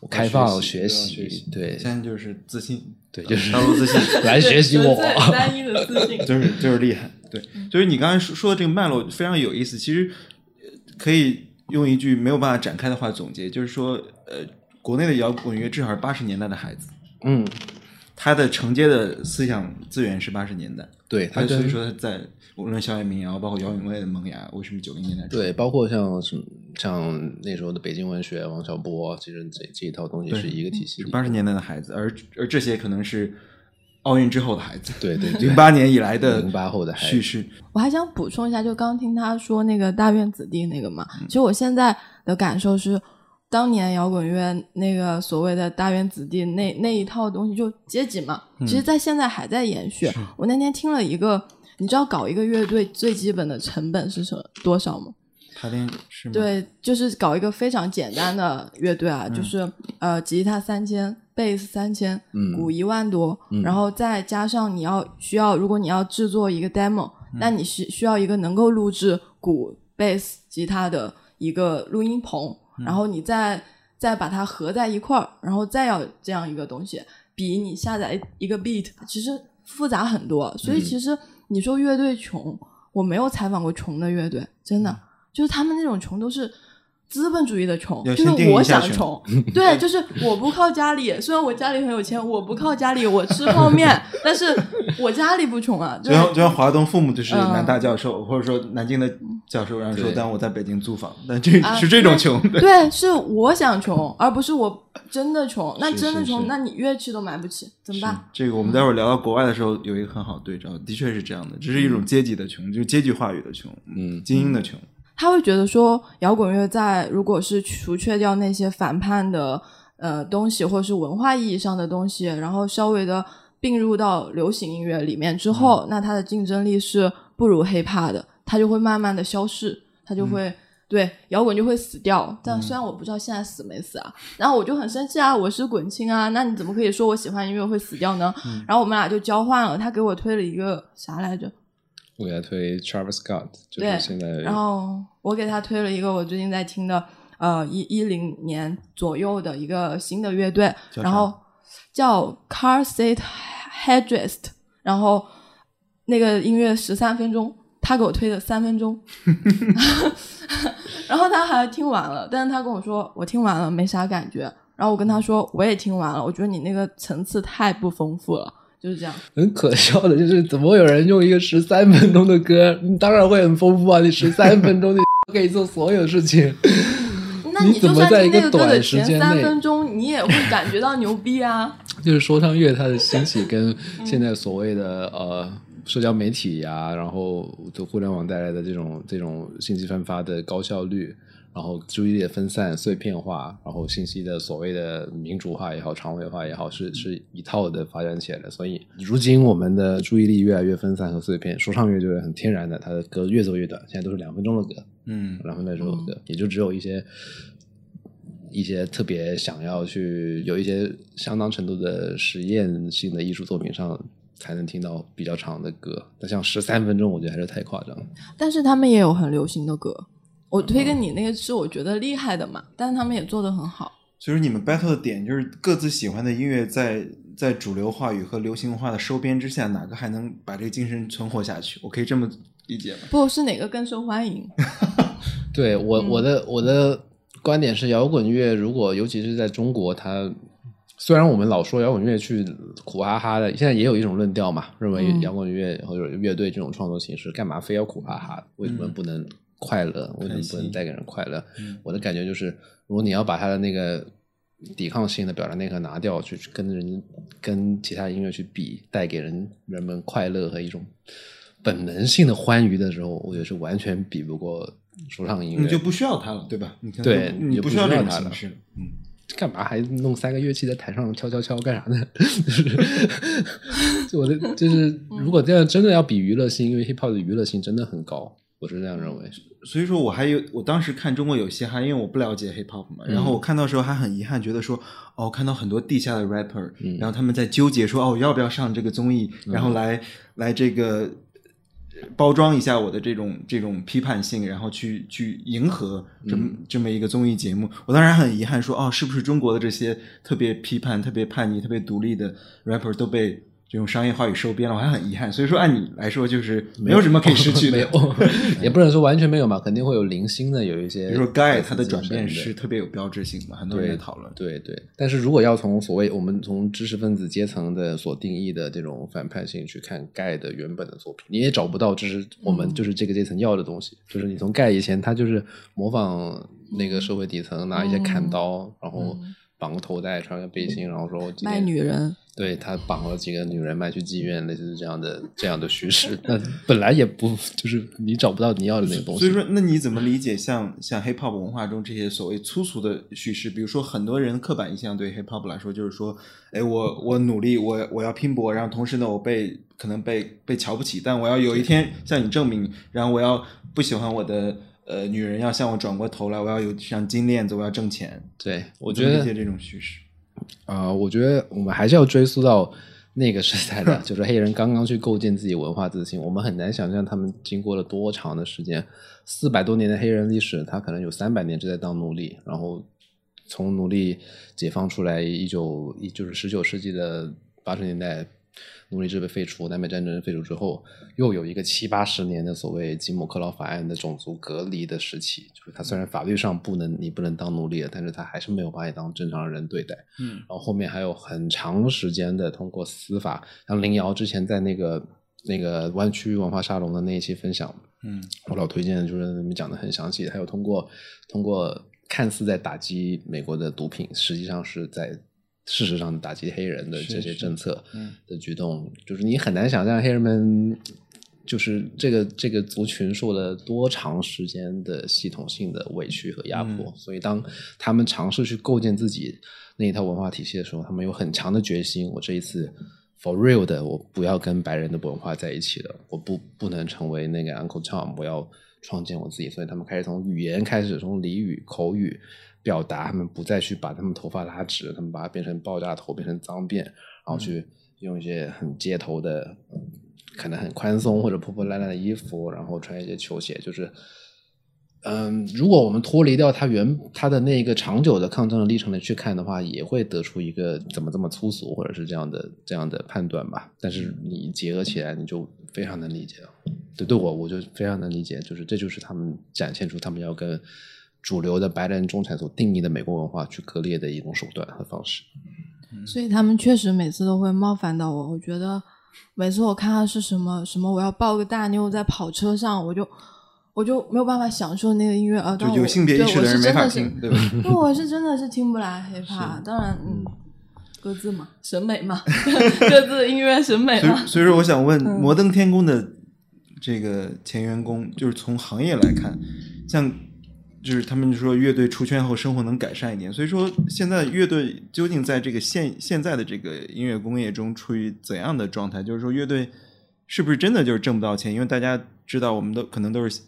[SPEAKER 3] 开放学
[SPEAKER 4] 学
[SPEAKER 3] 习，对
[SPEAKER 4] 现在就是自信，
[SPEAKER 3] 对，就是
[SPEAKER 4] 大陆自信。
[SPEAKER 3] 来学习我
[SPEAKER 2] 单一的自信。
[SPEAKER 4] 就是就是厉害，对，就是你刚才说说的这个脉络非常有意思，其实呃可以用一句没有办法展开的话总结，就是说，呃，国内的摇滚乐至少是八十年代的孩子，
[SPEAKER 3] 嗯，
[SPEAKER 4] 他的承接的思想资源是八十年代，
[SPEAKER 3] 对，他
[SPEAKER 4] 所以说他在无论校园民谣，包括摇滚乐的萌芽，为什么九零年代
[SPEAKER 3] 对，包括像什么像那时候的北京文学、王小波，其实这这一套东西是一个体系
[SPEAKER 4] 八十年代的孩子，而而这些可能是奥运之后的孩子，
[SPEAKER 3] 对对对。
[SPEAKER 4] 零八年以来的
[SPEAKER 3] 零八后的孩子。
[SPEAKER 4] 叙事，
[SPEAKER 2] 我还想补充一下，就刚听他说那个大院子弟那个嘛，其实我现在的感受是，当年摇滚乐那个所谓的大院子弟那那一套东西，就阶级嘛，其实在现在还在延续。我那天听了一个，你知道搞一个乐队最基本的成本是什么多少吗？
[SPEAKER 4] 他连是吗？
[SPEAKER 2] 对，就是搞一个非常简单的乐队啊，就是呃，吉他三千，贝斯三千，
[SPEAKER 3] 嗯
[SPEAKER 2] 鼓一万多，然后再加上你要需要，如果你要制作一个 demo，、那你需需要一个能够录制鼓、贝斯、吉他的一个录音棚，然后你再再把它合在一块儿，然后再要这样一个东西，比你下载一个 beat 其实复杂很多。所以其实你说乐队穷，我没有采访过穷的乐队，真的。就是他们那种穷都是资本主义的穷，就是我想穷，对，就是我不靠家里，虽然我家里很有钱，我不靠家里，我吃泡面，但是我家里不穷啊，就
[SPEAKER 4] 就是像就像华东父母就是
[SPEAKER 2] 嗯。
[SPEAKER 4] 南大教授，或者说南京的教授，然后说，但我在北京租房，但这
[SPEAKER 2] 啊
[SPEAKER 4] 是这种穷，对
[SPEAKER 2] 对，是我想穷，而不是我真的穷。那真的穷，那你乐器都买不起，怎么办？
[SPEAKER 4] 这个我们待会儿聊到国外的时候有一个很好对照，的确是这样的，这是一种阶级的穷，就是阶级话语的穷，
[SPEAKER 3] 嗯。
[SPEAKER 4] 精英的穷，
[SPEAKER 2] 他会觉得说，摇滚乐在如果是除却掉那些反叛的呃东西，或者是文化意义上的东西，然后稍微的并入到流行音乐里面之后，那它的竞争力是不如 hiphop 的，它就会慢慢的消逝，它就会。对，摇滚就会死掉，但虽然我不知道现在死没死啊，然后我就很生气啊，我是滚青啊，那你怎么可以说我喜欢音乐会死掉呢？然后我们俩就交换了，他给我推了一个啥来着？
[SPEAKER 3] 我给他推 Travis Scott，就是现在
[SPEAKER 2] 然后我给他推了一个我最近在听的，呃，一一零年左右的一个新的乐队，然后叫 Car Seat Headrest，然后那个音乐十三分钟，他给我推的三分钟，然后他还听完了，但是他跟我说我听完了没啥感觉，然后我跟他说我也听完了，我觉得你那个层次太不丰富了，就是这样。
[SPEAKER 3] 很可笑的，就是怎么会有人用一个十三分钟的歌，你当然会很丰富啊！你十三 分钟你可以做所有事情，
[SPEAKER 2] 那
[SPEAKER 3] 你怎
[SPEAKER 2] 就算
[SPEAKER 3] 么在一个
[SPEAKER 2] 听那个歌的
[SPEAKER 3] 短时
[SPEAKER 2] 前三
[SPEAKER 3] 间内
[SPEAKER 2] 分钟，你也会感觉到牛逼啊！
[SPEAKER 3] 就是说唱乐它的兴起跟现在所谓的呃社交媒体呀、然后就互联网带来的这种这种信息分发的高效率，然后注意力的分散、碎片化，然后信息的所谓的民主化也好、长尾化也好，是是一套的发展起来的。所以如今我们的注意力越来越分散和碎片，说唱乐就是很天然的，它的歌越做越短，现在都是两分钟的歌，
[SPEAKER 4] 嗯，
[SPEAKER 3] 两分钟的歌，也就只有一些一些特别想要去有一些相当程度的实验性的艺术作品上才能听到比较长的歌。那像十三分钟，我觉得还是太夸张了。
[SPEAKER 2] 但是他们也有很流行的歌，我推给你那个是我觉得厉害的嘛，但是他们也做的很好。
[SPEAKER 4] 所以说你们 battle 的点就是各自喜欢的音乐在在主流话语和流行文化的收编之下，哪个还能把这个精神存活下去？我可以这么理解吗？
[SPEAKER 2] 不是哪个更受欢迎？
[SPEAKER 3] 对我
[SPEAKER 2] 嗯
[SPEAKER 3] 我的我的观点是，摇滚乐如果尤其是在中国，它虽然我们老说摇滚乐去苦哈哈的，现在也有一种论调嘛，认为
[SPEAKER 2] 嗯
[SPEAKER 3] 摇滚乐或者乐队这种创作形式，干嘛非要苦哈哈？为什么不能快乐？为什么不能带给人快乐？我的感觉就是，如果你要把他的那个抵抗性的表达内核拿掉，去跟人跟其他音乐去比，带给人人们快乐和一种本能性的欢愉的时候，我觉得是完全比不过说唱音乐。
[SPEAKER 4] 你就不需要它了，对吧？你看，
[SPEAKER 3] 对
[SPEAKER 4] 你
[SPEAKER 3] 不
[SPEAKER 4] 不需要这种
[SPEAKER 3] 需要它了
[SPEAKER 4] 形式。嗯，
[SPEAKER 3] 干嘛还弄三个乐器在台上敲敲敲干啥呢？就我的就是，如果这样真的要比娱乐性，因为 hip hop 的娱乐性真的很高，我是这样认为。
[SPEAKER 4] 所以说我还有，我当时看中国有嘻哈，因为我不了解 hip hop 嘛，然后我看到时候还很遗憾，觉得说，哦，看到很多地下的 rapper，、然后他们在纠结说，哦，要不要上这个综艺，然后来来这个包装一下我的这种这种批判性，然后去去迎合这么、这么一个综艺节目。我当时还很遗憾说，哦，是不是中国的这些特别批判、特别叛逆、特别独立的 rapper 都被这种商业话语收编了？我还很遗憾。所以说，按你来说，就是没有什么可以失去的。
[SPEAKER 3] 没有，也不能说完全没有嘛，肯定会有零星的有一些。
[SPEAKER 4] 比如说 Guy 他的转变是特别有标志性的，很多人
[SPEAKER 3] 对
[SPEAKER 4] 在讨论。
[SPEAKER 3] 对对，但是如果要从所谓我们从知识分子阶层的所定义的这种反叛性去看盖的原本的作品，你也找不到这是我们就是这个阶层要的东西。就是你从盖以前，他就是模仿那个社会底层，拿一些砍刀，然后绑个头带，穿个背心，然后说我
[SPEAKER 2] 卖女人，
[SPEAKER 3] 对他绑了几个女人卖去妓院，类似这样的这样的叙事。那本来也不就是你找不到你要的那个东西。
[SPEAKER 4] 所以说，那你怎么理解像像 hip hop 文化中这些所谓粗俗的叙事？比如说，很多人刻板印象对 hip hop 来说就是说，哎，我我努力，我我要拼搏，然后同时呢，我被可能被被瞧不起，但我要有一天向你证明，然后我要不喜欢我的呃女人要向我转过头来，我要有像金链子，我要挣钱。
[SPEAKER 3] 对，我觉得
[SPEAKER 4] 理解这种叙事。
[SPEAKER 3] 啊、我觉得我们还是要追溯到那个时代的，就是黑人刚刚去构建自己文化自信。我们很难想象他们经过了多长的时间，四百多年的黑人历史，他可能有三百年就在当奴隶，然后从奴隶解放出来，一九一就是十九世纪的八十年代。奴隶制被废除，南北战争废除之后，又有一个七八十年的所谓吉姆克劳法案的种族隔离的时期，就是他虽然法律上不能你不能当奴隶了，但是他还是没有把你当正常人对待。
[SPEAKER 4] 嗯
[SPEAKER 3] 然后后面还有很长时间的通过司法，像林瑶之前在那个那个湾区文化沙龙的那一期分享，
[SPEAKER 4] 嗯
[SPEAKER 3] 我老推荐，就是你们讲的很详细。还有通过通过看似在打击美国的毒品，实际上是在事实上打击黑人的这些政策
[SPEAKER 4] 嗯
[SPEAKER 3] 的举动，就是你很难想象黑人们。就是这个这个族群受了多长时间的系统性的委屈和压迫，
[SPEAKER 4] 嗯
[SPEAKER 3] 所以当他们尝试去构建自己那一套文化体系的时候，他们有很强的决心。我这一次 for real 的，我不要跟白人的文化在一起了，我不不能成为那个 Uncle Tom，我要创建我自己。所以他们开始从语言开始，从俚语、口语表达，他们不再去把他们头发拉直，他们把它变成爆炸头，变成脏辫，然后去用一些很街头的。可能很宽松或者破破烂烂的衣服，然后穿一些球鞋，就是，嗯，如果我们脱离掉他原他的那个长久的抗争的历程的去看的话，也会得出一个怎么这么粗俗，或者是这样的这样的判断吧。但是你结合起来，你就非常能理解了。对，对我我就非常能理解，就是这就是他们展现出他们要跟主流的白人中产所定义的美国文化去割裂的一种手段和方式。
[SPEAKER 2] 所以他们确实每次都会冒犯到我。我觉得每次我看到是什么什么，我要抱个大妞在跑车上，我就我就没有办法享受那个音乐。呃，当我
[SPEAKER 4] 就有性别意识
[SPEAKER 2] 对我
[SPEAKER 4] 人没法
[SPEAKER 2] 是真的是
[SPEAKER 4] 听，对吧？
[SPEAKER 2] 因为我是真的是听不来 hiphop，当然，嗯，各自嘛，审美嘛，各自的音乐审美嘛。
[SPEAKER 4] 所以说，我想问
[SPEAKER 2] 嗯
[SPEAKER 4] 摩登天空的这个前员工，就是从行业来看，像就是他们就说乐队出圈后生活能改善一点，所以说现在乐队究竟在这个现现在的这个音乐工业中处于怎样的状态？就是说乐队是不是真的就是挣不到钱？因为大家知道，我们都可能都是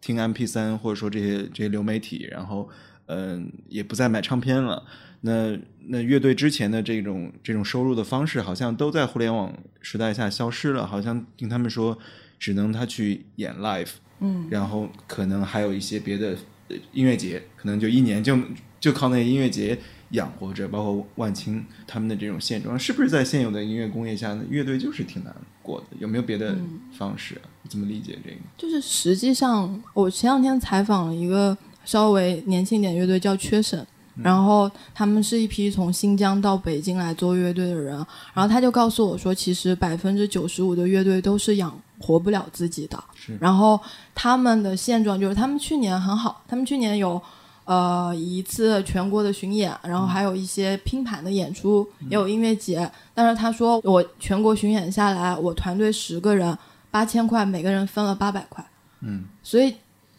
[SPEAKER 4] 听 MP 三或者说这些这些流媒体，然后嗯、也不再买唱片了。那那乐队之前的这种这种收入的方式，好像都在互联网时代下消失了。好像听他们说，只能他去演 live，
[SPEAKER 2] 嗯，
[SPEAKER 4] 然后可能还有一些别的呃音乐节，可能就一年就就靠那些音乐节养活着，包括万青他们的这种现状，是不是在现有的音乐工业下，乐队就是挺难过的？有没有别的方式？怎么理解这个？
[SPEAKER 2] 就是实际上，我前两天采访了一个稍微年轻点乐队，叫缺省。然后他们是一批从新疆到北京来做乐队的人，然后他就告诉我说，其实百分之九十五的乐队都是养活不了自己的。然后他们的现状就是，他们去年很好，他们去年有呃一次全国的巡演，然后还有一些拼盘的演出，也有音乐节。但是他说，我全国巡演下来，我团队十个人八千块，每个人分了八百块。
[SPEAKER 4] 嗯，
[SPEAKER 2] 所以。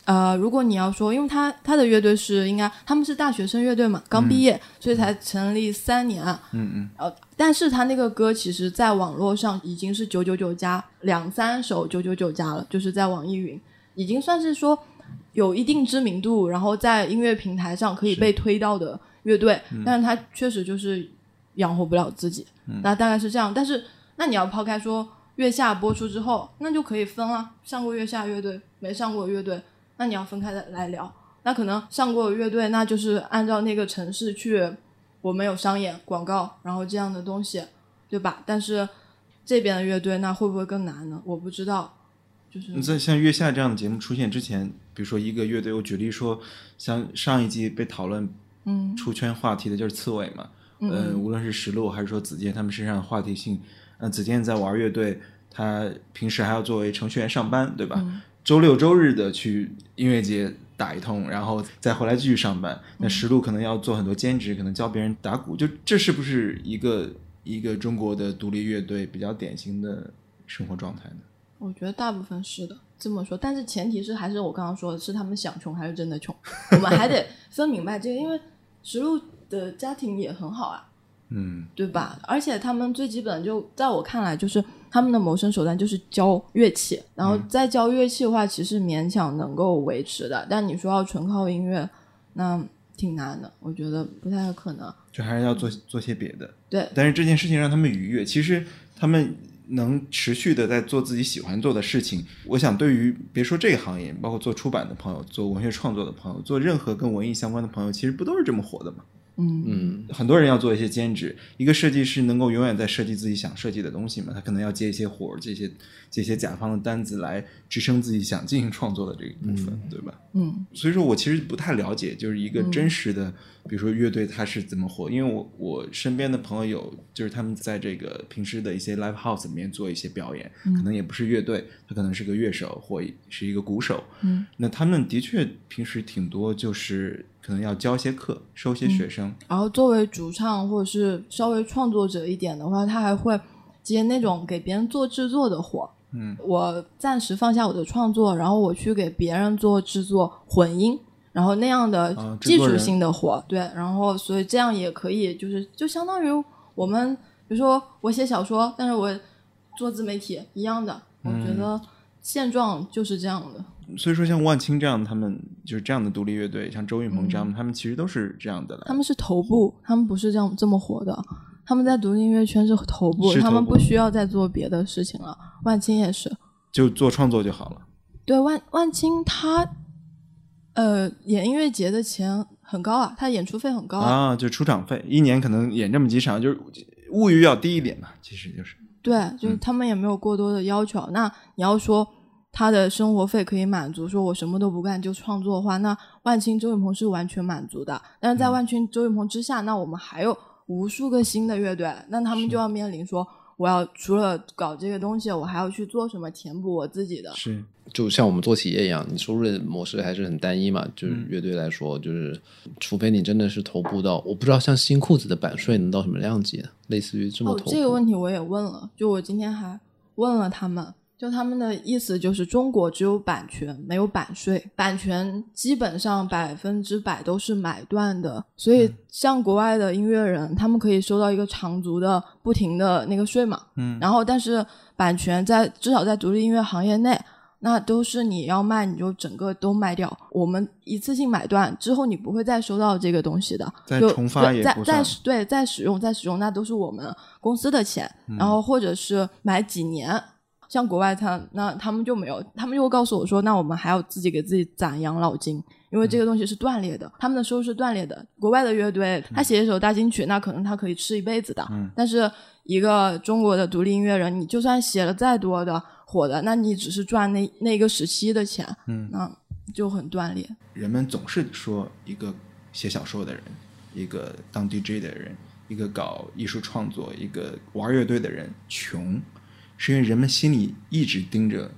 [SPEAKER 2] 呃，如果你要说，因为他他的乐队是应该他们是大学生乐队嘛，刚毕业，所以才成立三年。
[SPEAKER 4] 嗯嗯。
[SPEAKER 2] 呃，但是他那个歌其实在网络上已经是九九九加两三首九九九加了，就是在网易云已经算是说有一定知名度，然后在音乐平台上可以被推到的乐队。但是他确实就是养活不了自己，那大概是这样。但是那你要抛开说月下播出之后，那就可以分了，上过月下乐队，没上过乐队。那你要分开的来聊，那可能上过乐队，那就是按照那个城市去，我们有商演、广告，然后这样的东西，对吧？但是这边的乐队，那会不会更难呢？我不知道。就是
[SPEAKER 4] 你在像月下这样的节目出现之前，比如说一个乐队，我举例说，像上一季被讨论
[SPEAKER 2] 嗯
[SPEAKER 4] 出圈话题的就是刺猬嘛，嗯，无论是石路还是说子健，他们身上的话题性，嗯，子健在玩乐队，他平时还要作为程序员上班，对吧？周六周日的去音乐节打一通，然后再回来继续上班。那石路可能要做很多兼职，可能教别人打鼓。就这是不是一个一个中国的独立乐队比较典型的生活状态呢？
[SPEAKER 2] 我觉得大部分是的，这么说。但是前提是还是我刚刚说的是他们想穷还是真的穷，我们还得分明白这个。因为石路的家庭也很好啊，
[SPEAKER 4] 嗯，
[SPEAKER 2] 对吧？而且他们最基本就在我看来就是。他们的谋生手段就是教乐器，然后再教乐器的话，其实勉强能够维持的。但你说要纯靠音乐，那挺难的，我觉得不太可能。
[SPEAKER 4] 就还是要做做些别的。
[SPEAKER 2] 对。
[SPEAKER 4] 但是这件事情让他们愉悦，其实他们能持续的在做自己喜欢做的事情。我想，对于别说这个行业，包括做出版的朋友、做文学创作的朋友、做任何跟文艺相关的朋友，其实不都是这么活的吗？
[SPEAKER 2] 嗯
[SPEAKER 3] 嗯，
[SPEAKER 4] 很多人要做一些兼职。一个设计师能够永远在设计自己想设计的东西吗？他可能要接一些活儿，这些这些甲方的单子来支撑自己想进行创作的这个部分，对吧？
[SPEAKER 2] 嗯，
[SPEAKER 4] 所以说我其实不太了解，就是一个真实的，比如说乐队它是怎么活。因为我我身边的朋友有，就是他们在这个平时的一些 live house 里面做一些表演，可能也不是乐队，他可能是个乐手或是一个鼓手。
[SPEAKER 2] 嗯，
[SPEAKER 4] 那他们的确平时挺多就是。可能要教些课，收些学生。
[SPEAKER 2] 然后作为主唱或者是稍微创作者一点的话，他还会接那种给别人做制作的活。
[SPEAKER 4] 嗯，
[SPEAKER 2] 我暂时放下我的创作，然后我去给别人做制作混音，然后那样的技术性的活。对，然后所以这样也可以，就是就相当于我们，比如说我写小说，但是我做自媒体一样的。我觉得现状就是这样的。
[SPEAKER 4] 所以说，像万青这样，他们就是这样的独立乐队，像周云鹏这样，他们其实都是这样的。
[SPEAKER 2] 他们是头部，他们不是这样这么火的。他们在独立音乐圈是头部，
[SPEAKER 4] 他
[SPEAKER 2] 们不需要再做别的事情了。万青也是，
[SPEAKER 4] 就做创作就好了。
[SPEAKER 2] 对，万万青他，呃，演音乐节的钱很高啊，他演出费很高
[SPEAKER 4] 啊，就出场费，一年可能演这么几场，就是物欲要低一点嘛，其实就是。
[SPEAKER 2] 对，就是他们也没有过多的要求。那你要说。他的生活费可以满足，说我什么都不干就创作的话，那万青、周云鹏是完全满足的。但是在万青、周云鹏之下，那我们还有无数个新的乐队，那他们就要面临说，我要除了搞这个东西，我还要去做什么填补我自己的？
[SPEAKER 4] 是，
[SPEAKER 3] 就像我们做企业一样，你收入的模式还是很单一嘛。就是乐队来说，就是除非你真的是头部到，我不知道像新裤子的版税能到什么量级，类似于这么头。
[SPEAKER 2] 这个问题我也问了，就我今天还问了他们。就他们的意思就是，中国只有版权，没有版税。版权基本上百分之百都是买断的，所以像国外的音乐人，他们可以收到一个长足的、不停的那个税嘛。
[SPEAKER 4] 嗯。
[SPEAKER 2] 然后，但是版权在至少在独立音乐行业内，那都是你要卖，你就整个都卖掉。我们一次性买断之后，你不会再收到这个东西的。
[SPEAKER 4] 再重发也
[SPEAKER 2] 不再对，再使用再使用，那都是我们公司的钱。然后或者是买几年。像国外他那他们就没有，他们就会告诉我说，那我们还要自己给自己攒养老金，因为这个东西是断裂的，他们的收入是断裂的。国外的乐队他写一首大金曲，那可能他可以吃一辈子的，但是一个中国的独立音乐人，你就算写了再多的火的，那你只是赚那那个时期的钱，
[SPEAKER 4] 嗯
[SPEAKER 2] 那就很断裂。
[SPEAKER 4] 人们总是说一个写小说的人，一个当 DJ 的人，一个搞艺术创作，一个玩乐队的人穷，是因为人们心里一直盯着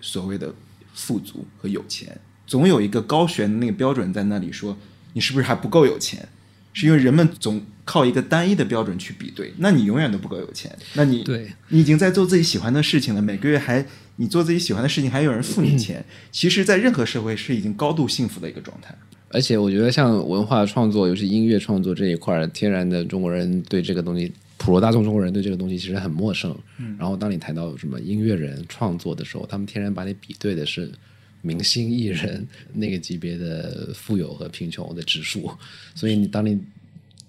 [SPEAKER 4] 所谓的富足和有钱，总有一个高悬的那个标准在那里说你是不是还不够有钱，是因为人们总靠一个单一的标准去比对，那你永远都不够有钱，那你
[SPEAKER 3] 对
[SPEAKER 4] 你已经在做自己喜欢的事情了，每个月还你做自己喜欢的事情，还有人付你钱，其实，在任何社会是已经高度幸福的一个状态。
[SPEAKER 3] 而且我觉得像文化创作，尤其音乐创作这一块儿，天然的中国人对这个东西，普罗大众中国人对这个东西其实很陌生。然后当你谈到什么音乐人创作的时候，他们天然把你比对的是明星艺人那个级别的富有和贫穷的指数。所以你当你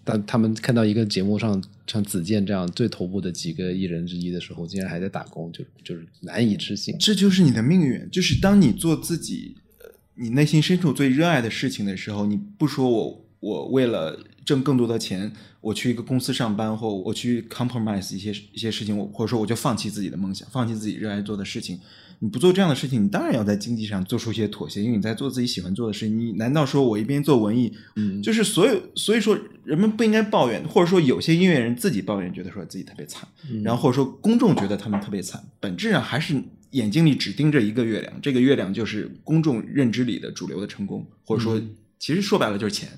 [SPEAKER 3] 当他们看到一个节目上像子健这样最头部的几个艺人之一的时候，竟然还在打工，就就是难以置信。
[SPEAKER 4] 这就是你的命运，就是当你做自己，呃，你内心深处最热爱的事情的时候，你不说我我为了挣更多的钱，我去一个公司上班，或我去 compromise 一些一些事情，我或者说我就放弃自己的梦想，放弃自己热爱做的事情。你不做这样的事情，你当然要在经济上做出一些妥协，因为你在做自己喜欢做的事情。你难道说我一边做文艺，
[SPEAKER 3] 嗯
[SPEAKER 4] 就是所有，所以说人们不应该抱怨，或者说有些音乐人自己抱怨，觉得说自己特别惨，然后或者说公众觉得他们特别惨，本质上还是眼睛里只盯着一个月亮，这个月亮就是公众认知里的主流的成功，或者说其实说白了就是钱。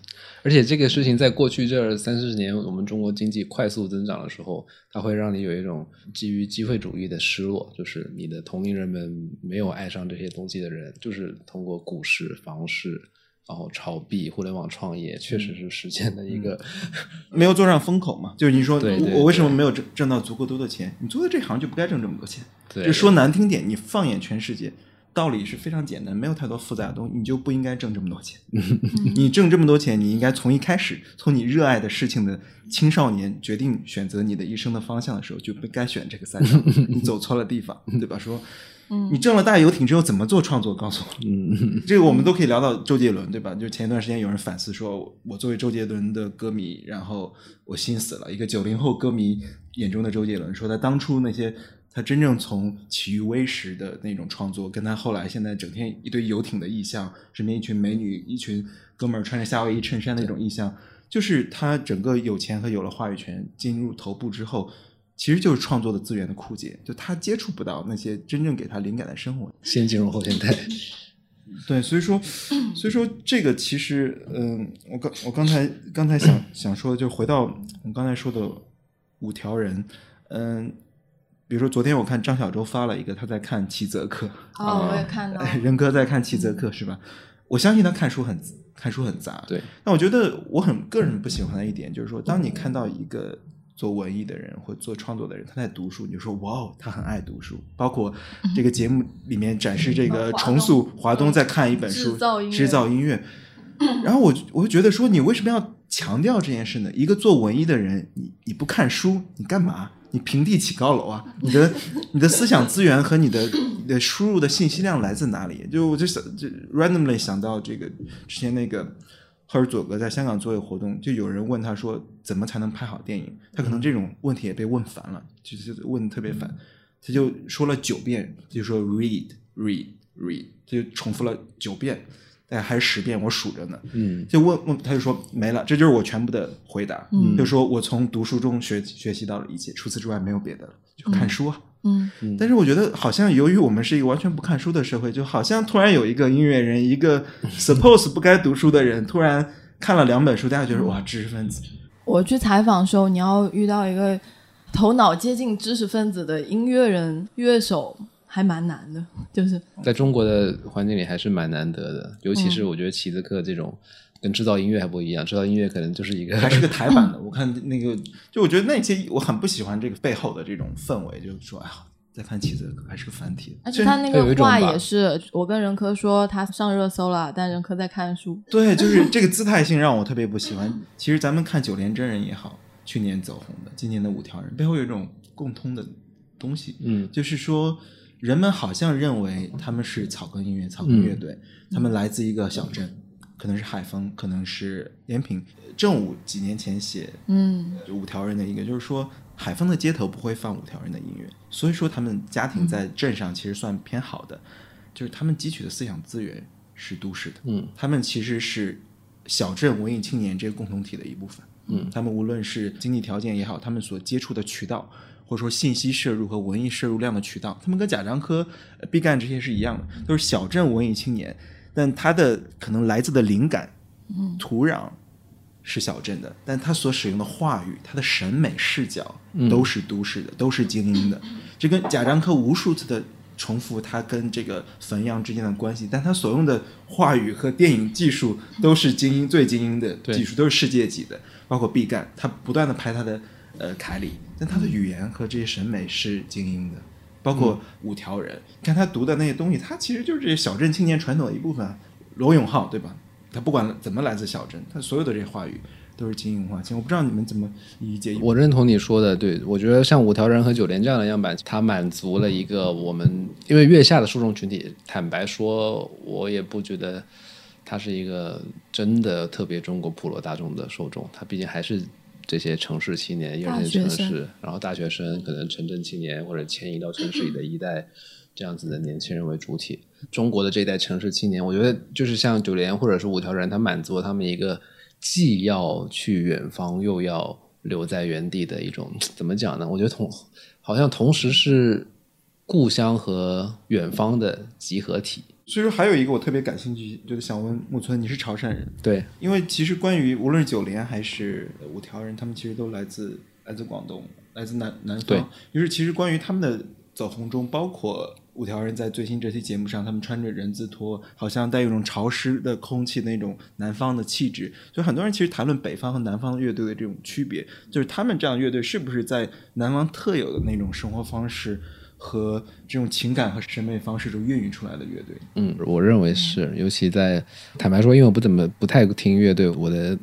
[SPEAKER 3] 而且这个事情在过去这三四十年，我们中国经济快速增长的时候，它会让你有一种基于机会主义的失落，就是你的同龄人们没有爱上这些东西的人，就是通过股市、房市，然后炒币、互联网创业，确实是实现的一个、
[SPEAKER 4] 没有坐上风口嘛，就是你说我为什么没有挣挣到足够多的钱？你做的这行就不该挣这么多钱。
[SPEAKER 3] 对
[SPEAKER 4] 就说难听点，你放眼全世界，道理是非常简单，没有太多复杂的东西，你就不应该挣这么多钱。你挣这么多钱，你应该从一开始，从你热爱的事情的青少年决定选择你的一生的方向的时候，就不该选这个赛道，你走错了地方，对吧？说。你挣了大游艇之后怎么做创作？告诉我，
[SPEAKER 3] 嗯，
[SPEAKER 4] 这个我们都可以聊到周杰伦，对吧？就前一段时间有人反思说，我作为周杰伦的歌迷，然后我心死了。一个九零后歌迷眼中的周杰伦，说他当初那些他真正从起于微时的那种创作，跟他后来现在整天一堆游艇的意象，身边一群美女，一群哥们儿穿着夏威夷衬衫的那种意象，就是他整个有钱和有了话语权进入头部之后。其实就是创作的资源的枯竭，就他接触不到那些真正给他灵感的生活，
[SPEAKER 3] 先进入后现代。
[SPEAKER 4] 对，所以说，所以说这个其实，嗯，我刚我刚才刚才想想说的，就回到我刚才说的五条人，嗯，比如说昨天我看张小舟发了一个他在看齐泽克，
[SPEAKER 2] 哦，我也看到，
[SPEAKER 4] 任哥在看齐泽克是吧？我相信他看书很看书很杂，
[SPEAKER 3] 对。
[SPEAKER 4] 那我觉得我很个人不喜欢的一点就是说，当你看到一个做文艺的人或做创作的人，他在读书，你就说哇哦，他很爱读书。包括 这个节目里面展示这个重塑华东在看一本书，
[SPEAKER 2] 制造音乐
[SPEAKER 4] 制造音乐。然后我我就觉得说，你为什么要强调这件事呢？一个做文艺的人，你你不看书，你干嘛？你平地起高楼啊？你的你的思想资源和你的你的输入的信息量来自哪里？就我就想就 randomly 想到这个之前那个赫尔佐格在香港做一个活动，就有人问他说怎么才能拍好电影？他可能这种问题也被问烦了，就是问的特别烦，他就说了九遍，就说 read read read，他就重复了九遍。大概还是十遍，我数着呢。
[SPEAKER 3] 嗯
[SPEAKER 4] 就问问，他就说没了，这就是我全部的回答。
[SPEAKER 2] 嗯
[SPEAKER 4] 就说我从读书中学学习到了一切，除此之外没有别的了，就看书啊。
[SPEAKER 2] 嗯
[SPEAKER 4] 但是我觉得，好像由于我们是一个完全不看书的社会，就好像突然有一个音乐人，一个 suppose 不该读书的人，突然看了两本书，大家觉得哇，知识分子。
[SPEAKER 2] 我去采访的时候，你要遇到一个头脑接近知识分子的音乐人、乐手，还蛮难的。就是
[SPEAKER 3] 在中国的环境里还是蛮难得的，尤其是我觉得齐子克这种跟制造音乐还不一样，制造音乐可能就是一个
[SPEAKER 4] 还是个台版的，我看那个，就我觉得那些我很不喜欢这个背后的这种氛围，就是说，哎呀，再看齐泽克还是个繁体，
[SPEAKER 2] 而且他那个话也是，我跟任科说他上热搜了，但任科在看书。
[SPEAKER 4] 对，就是 这个姿态性让我特别不喜欢。其实咱们看九连真人也好，去年走红的，今年的五条人背后有一种共通的东西。
[SPEAKER 3] 嗯
[SPEAKER 4] 就是说，人们好像认为他们是草根音乐、草根乐队，
[SPEAKER 3] 嗯
[SPEAKER 4] 他们来自一个小镇，可能是海丰，可能是延平。正午几年前写
[SPEAKER 2] 嗯
[SPEAKER 4] 五条人的一个，就是说海丰的街头不会放五条人的音乐，所以说他们家庭在镇上其实算偏好的，就是他们汲取的思想资源是都市的，
[SPEAKER 3] 嗯，
[SPEAKER 4] 他们其实是小镇文艺青年这个共同体的一部分，
[SPEAKER 3] 嗯，
[SPEAKER 4] 他们无论是经济条件也好，他们所接触的渠道。或者说信息摄入和文艺摄入量的渠道，他们跟贾樟柯、呃毕赣这些是一样的，都是小镇文艺青年，但他的可能来自的灵感、土壤是小镇的，但他所使用的话语、他的审美视角都是都市的，都是精英的。这跟贾樟柯无数次的重复他跟这个汾阳之间的关系，但他所用的话语和电影技术都是精英最精英的技术，都是世界级的。包括毕赣，他不断的拍他的呃凯里，但他的语言和这些审美是精英的。包括五条人，你看他读的那些东西，他其实就是这些小镇青年传统的一部分啊。罗永浩对吧？他不管怎么来自小镇，他所有的这些话语都是精英文化。其实我不知道你们怎么理解。
[SPEAKER 3] 我认同你说的，对我觉得像五条人和九连这样的样板，它满足了一个我们因为月下的受众群体，坦白说，我也不觉得它是一个真的特别中国普罗大众的受众，它毕竟还是这些城市青年、一二线城市，然后大学生，可能城镇青年或者迁移到城市里的一代这样子的年轻人为主体。中国的这一代城市青年，我觉得就是像九连或者是五条人，他满足了他们一个既要去远方又要留在原地的一种怎么讲呢？我觉得同好像同时是故乡和远方的集合体。
[SPEAKER 4] 所以说还有一个我特别感兴趣，就是想问木村，你是潮汕人？
[SPEAKER 3] 对，
[SPEAKER 4] 因为其实关于无论是九连还是五条人，他们其实都来自来自广东，来自南南方。于是其实关于他们的走红中，包括五条人在最新这期节目上，他们穿着人字拖，好像带有一种潮湿的空气的那种南方的气质。所以很多人其实谈论北方和南方乐队的这种区别，就是他们这样的乐队是不是在南方特有的那种生活方式和这种情感和审美方式中孕育出来的乐队？
[SPEAKER 3] 嗯，我认为是，尤其在坦白说，因为我不怎么不太听乐队，我的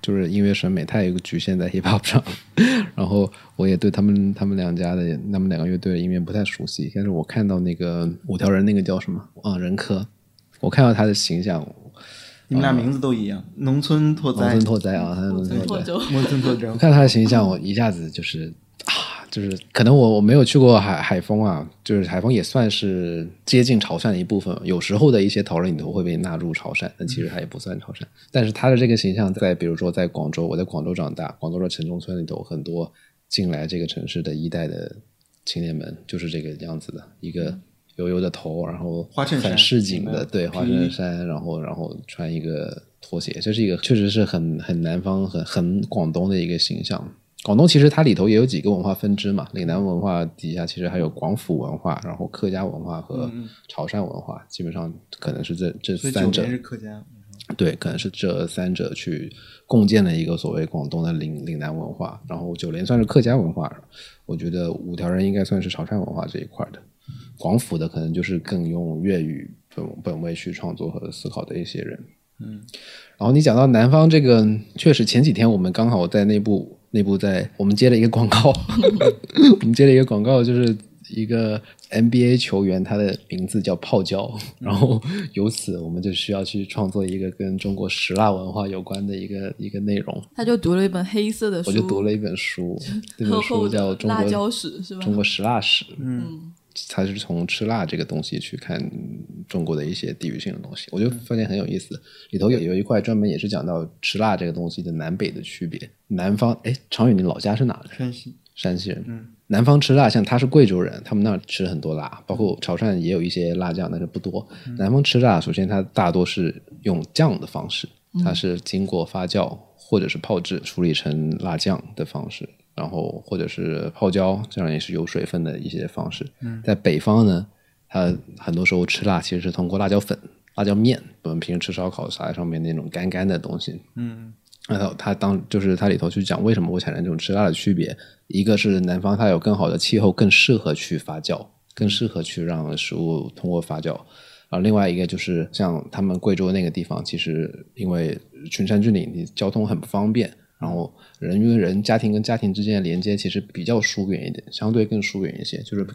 [SPEAKER 3] 就是音乐审美太有局限在 hip hop 上，然后我也对他们他们两家的他们两个乐队的音乐不太熟悉。但是我看到那个五条人那个叫什么啊任科，我看到他的形象，
[SPEAKER 4] 你们俩名字都一样，农村拓哉，
[SPEAKER 3] 农村拓哉啊，他是 农村拓哉。
[SPEAKER 4] 农村拓哉
[SPEAKER 3] 我。看他的形象，我一下子就是啊，就是可能我我没有去过海海丰啊，就是海丰也算是接近潮汕的一部分。有时候的一些讨论里头会被纳入潮汕，但其实它也不算潮汕。但是他的这个形象，在比如说在广州，我在广州长大，广州的城中村里头，很多进来这个城市的一代的青年们就是这个样子的，一个油油的头，然后很市井的，
[SPEAKER 4] 嗯
[SPEAKER 3] 对花衬衫，然后然后穿一个拖鞋，这是一个确实是很很南方、很很广东的一个形象。广东其实它里头也有几个文化分支嘛，岭南文化底下其实还有广府文化，然后客家文化和潮汕文化，基本上可能是这这三者
[SPEAKER 4] 九连是客家，
[SPEAKER 3] 对，可能是这三者去共建了一个所谓广东的岭岭南文化，然后九连算是客家文化，我觉得五条人应该算是潮汕文化这一块的，广府的可能就是更用粤语本本位去创作和思考的一些人。
[SPEAKER 4] 嗯，
[SPEAKER 3] 然后你讲到南方这个，确实前几天我们刚好在内部内部在我们接了一个广告，我们接了一个广告，就是一个 NBA 球员，他的名字叫泡椒，然后由此我们就需要去创作一个跟中国石蜡文化有关的一个一个内容。
[SPEAKER 2] 他就读了一本黑色的书，
[SPEAKER 3] 我就读了一本书，这本书叫《中国
[SPEAKER 2] 的辣椒史》是吧？
[SPEAKER 3] 中国石蜡史》，
[SPEAKER 4] 嗯，
[SPEAKER 3] 它是从吃辣这个东西去看中国的一些地域性的东西，我就发现很有意思。里头有有一块专门也是讲到吃辣这个东西的南北的区别。南方，哎，常宇，你老家是哪的？
[SPEAKER 4] 山西，
[SPEAKER 3] 山西人。
[SPEAKER 4] 嗯，
[SPEAKER 3] 南方吃辣，像他是贵州人，他们那儿吃很多辣，包括潮汕也有一些辣酱，但是不多。南方吃辣，首先它大多是用酱的方式，它是经过发酵或者是泡制处理成辣酱的方式，然后或者是泡椒，这样也是有水分的一些方式。在北方呢，它很多时候吃辣其实是通过辣椒粉、辣椒面，我们平时吃烧烤撒在上面那种干干的东西，
[SPEAKER 4] 嗯
[SPEAKER 3] 然后它当就是它里头去讲为什么会产生这种吃辣的区别，一个是南方它有更好的气候，更适合去发酵，更适合去让食物通过发酵。啊，另外一个就是像他们贵州那个地方，其实因为群山峻岭，你交通很不方便，然后人与人、家庭跟家庭之间的连接其实比较疏远一点，相对更疏远一些。就是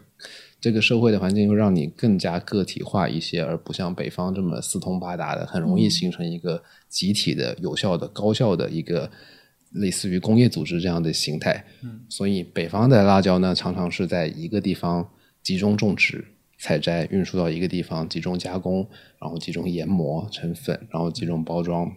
[SPEAKER 3] 这个社会的环境会让你更加个体化一些，而不像北方这么四通八达的，很容易形成一个集体的、有效的、高效的一个类似于工业组织这样的形态。嗯，所以北方的辣椒呢，常常是在一个地方集中种植。采摘、运输到一个地方，集中加工，然后集中研磨成粉，然后集中包装，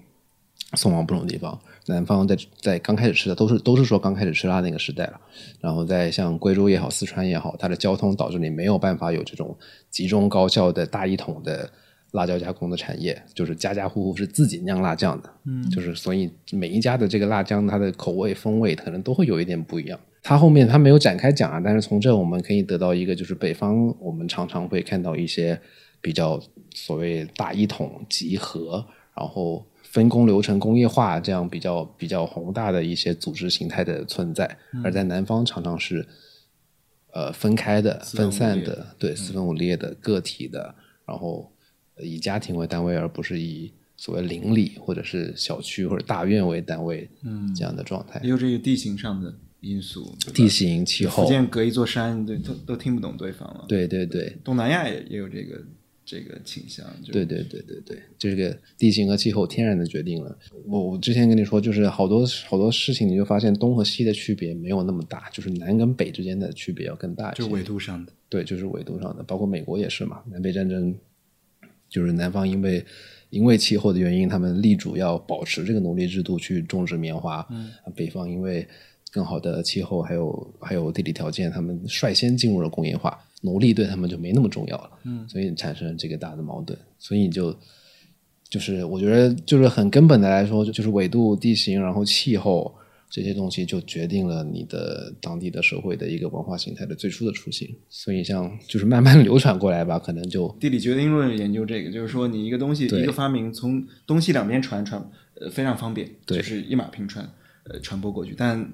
[SPEAKER 3] 送往不同地方。南方在在刚开始吃的都是都是说刚开始吃辣那个时代了，然后在像贵州也好、四川也好，它的交通导致你没有办法有这种集中高效的大一统的辣椒加工的产业，就是家家户户是自己酿辣酱的，嗯，就是所以每一家的这个辣酱它的口味风味可能都会有一点不一样。它后面它没有展开讲啊，但是从这我们可以得到一个，就是北方我们常常会看到一些比较所谓大一统集合，然后分工流程工业化这样比较比较宏大的一些组织形态的存在，而在南方常常是呃分开的、分散的，对四分五裂的个体的，然后以家庭为单位，而不是以所谓邻里或者是小区或者大院为单位，嗯，这样的状态，
[SPEAKER 4] 也有这个地形上的。因素、
[SPEAKER 3] 地形、气候，
[SPEAKER 4] 福建隔一座山，对，都都听不懂对方了。
[SPEAKER 3] 对对对，
[SPEAKER 4] 东南亚也也有这个这个倾向。
[SPEAKER 3] 对对对对对，这个地形和气候天然的决定了。我我之前跟你说，就是好多好多事情，你就发现东和西的区别没有那么大，就是南跟北之间的区别要更大一
[SPEAKER 4] 些。就纬度上的。
[SPEAKER 3] 对，就是纬度上的，包括美国也是嘛。南北战争，就是南方因为因为气候的原因，他们力主要保持这个奴隶制度去种植棉花。嗯。北方因为。更好的气候，还有还有地理条件，他们率先进入了工业化，奴隶对他们就没那么重要了。嗯，所以产生了这个大的矛盾。所以就就是我觉得，就是很根本的来说，就是纬度、地形，然后气候这些东西，就决定了你的当地的社会的一个文化形态的最初的雏形。所以像就是慢慢流传过来吧，可能就
[SPEAKER 4] 地理决定论研究这个，就是说你一个东西一个发明从东西两边传传，呃，非常方便，就是一马平川，呃，传播过去，但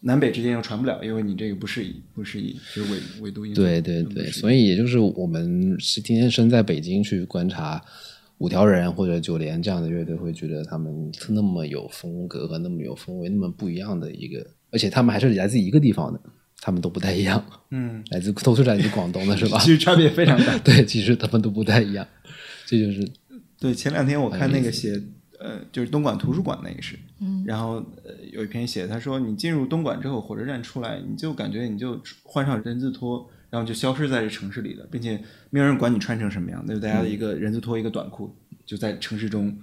[SPEAKER 4] 南北之间又传不了，因为你这个不适宜，不适宜，就是纬纬度因素。
[SPEAKER 3] 对对对，所以也就是我们是今天身在北京去观察五条人或者九连这样的乐队，会觉得他们那么有风格和那么有风味，那么不一样的一个，而且他们还是来自一个地方的，他们都不太一样。
[SPEAKER 4] 嗯，
[SPEAKER 3] 来自都是来自广东的 是吧？
[SPEAKER 4] 其实差别非常大。
[SPEAKER 3] 对，其实他们都不太一样，这就是
[SPEAKER 4] 对。前两天我看那个写。呃，就是东莞图书馆那个是，然后呃有一篇写，他说你进入东莞之后，火车站出来，你就感觉你就换上人字拖，然后就消失在这城市里了，并且没有人管你穿成什么样，那就大家的一个人字拖一个短裤就在城市中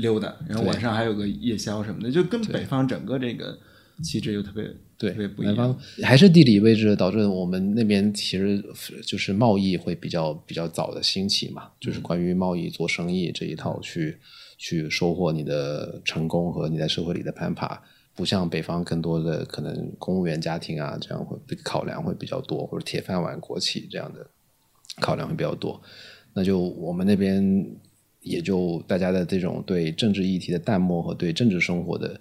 [SPEAKER 4] 溜达，然后晚上还有个夜宵什么的，就跟北方整个这个气质又特别
[SPEAKER 3] 对，
[SPEAKER 4] 特别不一样。
[SPEAKER 3] 还是地理位置导致我们那边其实就是贸易会比较比较早的兴起嘛，就是关于贸易做生意这一套去。去收获你的成功和你在社会里的攀爬，不像北方更多的可能公务员家庭啊，这样会考量会比较多，或者铁饭碗国企这样的考量会比较多。那就我们那边也就大家的这种对政治议题的淡漠和对政治生活的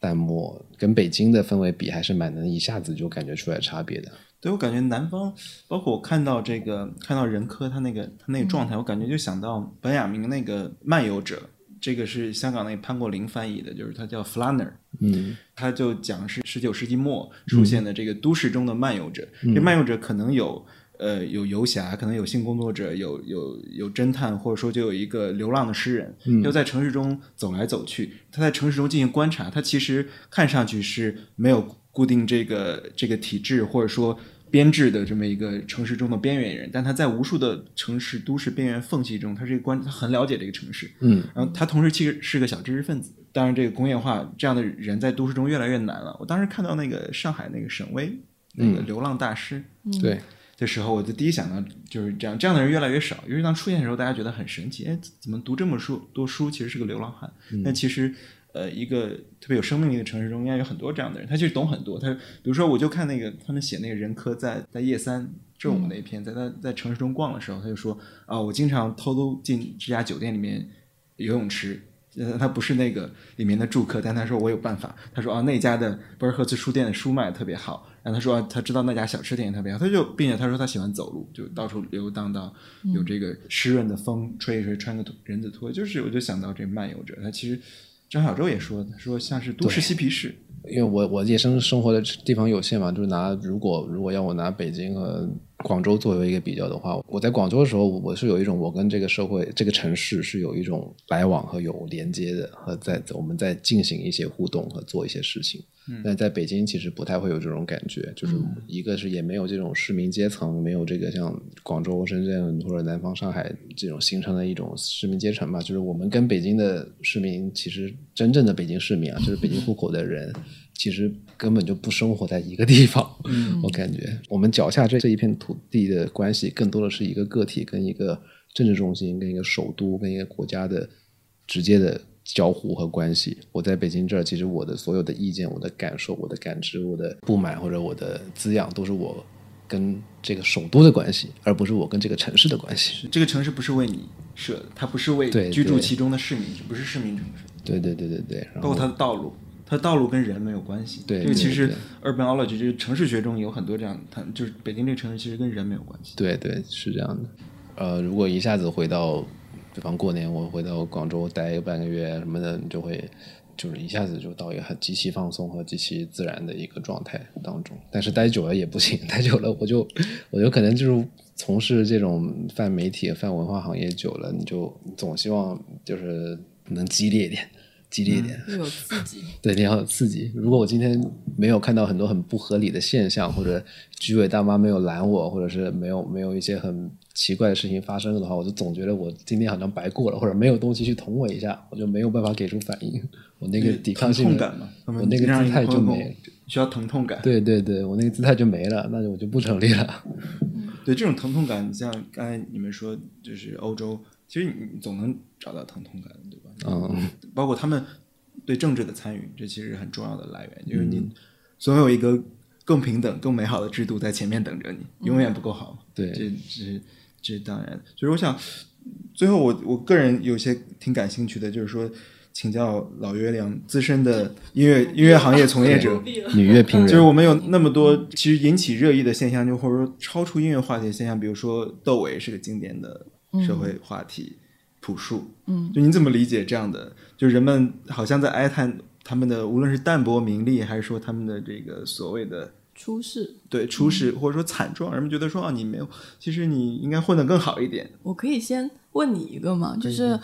[SPEAKER 3] 淡漠，跟北京的氛围比，还是蛮能一下子就感觉出来差别的。
[SPEAKER 4] 对我感觉南方，包括我看到这个看到任科他那个他那个状态，我感觉就想到本雅明那个漫游者。这个是香港那个潘国林翻译的，就是他叫 Flanner，
[SPEAKER 3] 嗯，
[SPEAKER 4] 他就讲是十九世纪末出现的这个都市中的漫游者，这漫游者可能有呃有游侠，可能有性工作者，有有有侦探，或者说就有一个流浪的诗人，要在城市中走来走去，他在城市中进行观察，他其实看上去是没有固定这个这个体制，或者说。编制的这么一个城市中的边缘人，但他在无数的城市都市边缘缝隙中，他是一个关，他很了解这个城市，
[SPEAKER 3] 嗯，
[SPEAKER 4] 然后他同时其实是个小知识分子。当然，这个工业化这样的人在都市中越来越难了。我当时看到那个上海那个沈巍那个流浪大师，
[SPEAKER 3] 对
[SPEAKER 4] 的时候，我就第一想到就是这样，这样的人越来越少。因为当出现的时候，大家觉得很神奇，哎，怎么读这么书多书，其实是个流浪汉？但其实。呃，一个特别有生命力的城市中，应该有很多这样的人。他其实懂很多。他比如说，我就看那个他们写那个人科在在叶三正午那一篇，在他在城市中逛的时候，他就说啊，我经常偷偷进这家酒店里面游泳池。呃，他不是那个里面的住客，但他说我有办法。他说啊，那家的博尔赫兹书店的书卖特别好。然后他说他知道那家小吃店也特别好。他就并且他说他喜欢走路，就到处游荡到有这个湿润的风吹一吹，穿个人字拖。就是我就想到这漫游者，他其实。张小舟也说他，说像是都市嬉皮士。
[SPEAKER 3] 因为我我夜生生活的地方有限嘛，就是拿如果如果要我拿北京和广州作为一个比较的话，我在广州的时候，我是有一种我跟这个社会这个城市是有一种来往和有连接的，和在我们在进行一些互动和做一些事情。但在北京其实不太会有这种感觉，就是一个是也没有这种市民阶层，没有这个像广州、深圳或者南方上海这种形成的一种市民阶层吧。就是我们跟北京的市民，其实真正的北京市民啊，就是北京户口的人，其实根本就不生活在一个地方。嗯，我感觉我们脚下这这一片土地的关系，更多的是一个个体跟一个政治中心、跟一个首都、跟一个国家的直接的。交互和关系，我在北京这儿，其实我的所有的意见、我的感受、我的感知、我的不满或者我的滋养，都是我跟这个首都的关系，而不是我跟这个城市的关系。
[SPEAKER 4] 这个城市不是为你设的，它不是为居住其中的市民，不是市民城市。
[SPEAKER 3] 对对对对对，
[SPEAKER 4] 包括它的道路，它道路跟人没有关系。
[SPEAKER 3] 对，
[SPEAKER 4] 这个其实 urbanology 就是城市学中有很多这样，它就是北京这个城市其实跟人没有关系。
[SPEAKER 3] 对对，是这样的。呃，如果一下子回到。比方过年我回到广州待个半个月什么的，你就会就是一下子就到一个很极其放松和极其自然的一个状态当中。但是待久了也不行，待久了我就我就可能就是从事这种泛媒体、泛文化行业久了，你就总希望就是能激烈一点。激烈一点，
[SPEAKER 2] 有刺激。
[SPEAKER 3] 对，你要有刺激。如果我今天没有看到很多很不合理的现象，或者居委大妈没有拦我，或者是没有没有一些很奇怪的事情发生的话，我就总觉得我今天好像白过了，或者没有东西去捅我一下，我就没有办法给出反应。我那个抵抗性
[SPEAKER 4] 感嘛，
[SPEAKER 3] 我那个姿态就没，
[SPEAKER 4] 需要疼痛感。
[SPEAKER 3] 对对对，我那个姿态就没了，那就我就不成立了。
[SPEAKER 4] 对这种疼痛感，像刚才你们说，就是欧洲。其实你总能找到疼痛感，对吧？
[SPEAKER 3] 嗯，
[SPEAKER 4] 包括他们对政治的参与，这其实很重要的来源，就是你总有一个更平等、更美好的制度在前面等着你，永远不够好。
[SPEAKER 3] 对，
[SPEAKER 4] 这这这当然。所以我想，最后我我个人有些挺感兴趣的，就是说，请教老月亮，资深的音乐 音乐行业从业者，
[SPEAKER 3] 女乐评人，
[SPEAKER 4] 就是我们有那么多其实引起热议的现象，就或者说超出音乐话题的现象，比如说窦唯是个经典的。社会话题，朴树，
[SPEAKER 2] 嗯，
[SPEAKER 4] 就你怎么理解这样的？就人们好像在哀叹他们的，无论是淡泊名利，还是说他们的这个所谓的
[SPEAKER 2] 出世，
[SPEAKER 4] 对出世或者说惨状，人们觉得说啊，你没有，其实你应该混得更好一点。
[SPEAKER 2] 我可以先问你一个吗？就是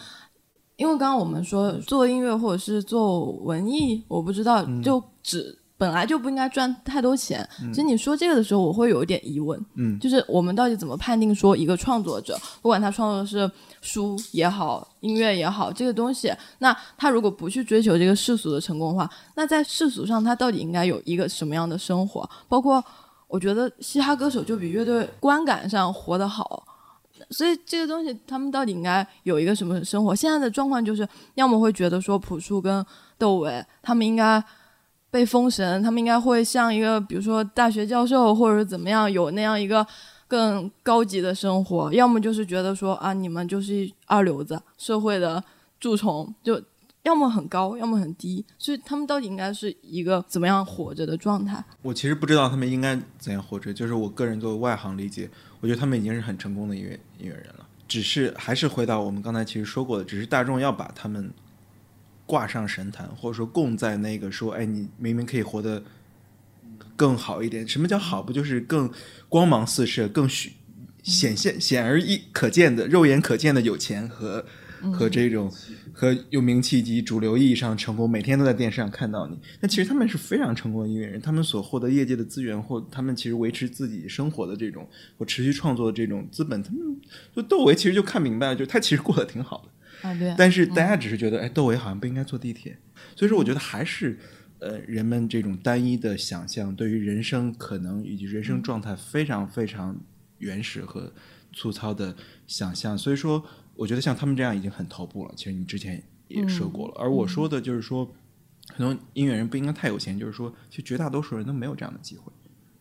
[SPEAKER 2] 因为刚刚我们说做音乐或者是做文艺，我不知道，就只。本来就不应该赚太多钱。其实你说这个的时候，我会有一点疑问。
[SPEAKER 4] 嗯，
[SPEAKER 2] 就是我们到底怎么判定说一个创作者，不管他创作的是书也好，音乐也好，这个东西，那他如果不去追求这个世俗的成功的话，那在世俗上他到底应该有一个什么样的生活？包括我觉得嘻哈歌手就比乐队观感上活得好，所以这个东西他们到底应该有一个什么生活？现在的状况就是，要么会觉得说朴树跟窦唯他们应该。被封神，他们应该会像一个，比如说大学教授，或者是怎么样，有那样一个更高级的生活；要么就是觉得说啊，你们就是二流子，社会的蛀虫，就要么很高，要么很低。所以他们到底应该是一个怎么样活着的状态？
[SPEAKER 4] 我其实不知道他们应该怎样活着，就是我个人作为外行理解，我觉得他们已经是很成功的音乐音乐人了。只是还是回到我们刚才其实说过的，只是大众要把他们。挂上神坛，或者说供在那个说，哎，你明明可以活得更好一点。什么叫好？不就是更光芒四射、更显显现、显而易可见的、肉眼可见的有钱和和这种和有名气及主流意义上成功，每天都在电视上看到你。那其实他们是非常成功的音乐人，他们所获得业界的资源，或他们其实维持自己生活的这种或持续创作的这种资本，他们就窦唯其实就看明白了，就他其实过得挺好的。
[SPEAKER 2] 啊，对。
[SPEAKER 4] 但是大家只是觉得，哎，窦唯好像不应该坐地铁。所以说，我觉得还是，呃，人们这种单一的想象，对于人生可能以及人生状态非常非常原始和粗糙的想象。所以说，我觉得像他们这样已经很头部了。其实你之前也说过了。而我说的就是说，很多音乐人不应该太有钱。就是说，其实绝大多数人都没有这样的机会。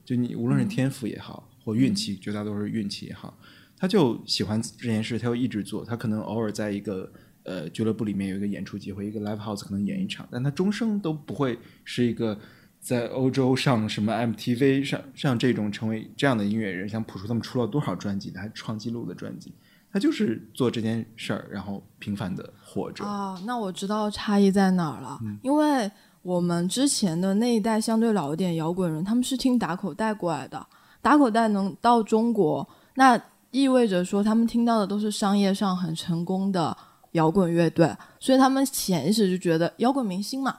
[SPEAKER 4] 就你无论是天赋也好，或运气，绝大多数运气也好。他就喜欢这件事，他就一直做。他可能偶尔在一个呃俱乐部里面有一个演出机会，一个 live house 可能演一场，但他终生都不会是一个在欧洲上什么 MTV 上像这种成为这样的音乐人。像朴树他们出了多少专辑，他创纪录的专辑，他就是做这件事儿，然后平凡的活着。
[SPEAKER 2] 啊，那我知道差异在哪儿了，因为我们之前的那一代相对老一点摇滚人，他们是听打口袋过来的，打口袋能到中国，那意味着说他们听到的都是商业上很成功的摇滚乐队，所以他们潜意识就觉得摇滚明星嘛。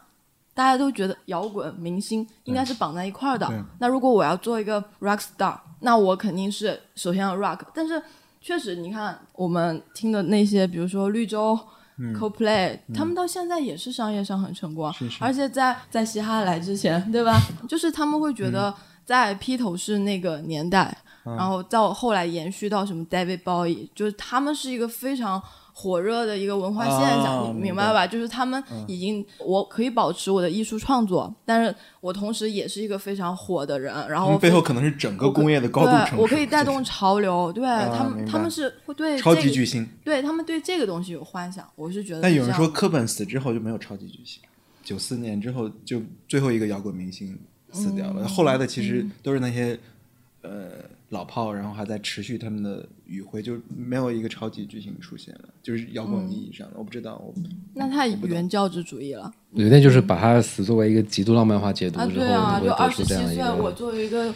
[SPEAKER 2] 大家都觉得摇滚明星应该是绑在一块儿的。那如果我要做一个 rock star，那我肯定是首先要 rock。但是确实，你看我们听的那些，比如说绿洲、CoPlay，、他们到现在也是商业上很成功啊。
[SPEAKER 4] 是是
[SPEAKER 2] 而且在在嘻哈来之前，对吧？就是他们会觉
[SPEAKER 4] 嗯
[SPEAKER 2] 得在披头士那个年代，然后到后来延续到什么 David Bowie，就是他们是一个非常。火热的一个文化现象，你
[SPEAKER 4] 哦明白
[SPEAKER 2] 吧？就是他们已经，我可以保持我的艺术创作，但是我同时也是一个非常火的人，然后
[SPEAKER 4] 们背后可能是整个工业的高度
[SPEAKER 2] 我可以带动潮流，对、他们，他们是会对
[SPEAKER 4] 超
[SPEAKER 2] 这个
[SPEAKER 4] 级巨星。
[SPEAKER 2] 对他们对这个东西有幻想，我是觉得是
[SPEAKER 4] 但有人说科本死之后就没有超级巨星，九四年之后就最后一个摇滚明星死掉
[SPEAKER 2] 嗯
[SPEAKER 4] 了，后来的其实都是那些呃老炮，然后还在持续他们的余晖，就没有一个超级巨星出现了，就是摇滚意义上的，我不知道，我
[SPEAKER 2] 那太原教旨主义了
[SPEAKER 3] 对，那就是把他死作为一个极度浪漫化解读
[SPEAKER 2] 啊！
[SPEAKER 3] 之后，
[SPEAKER 2] 对啊，就二十七岁，我作为一个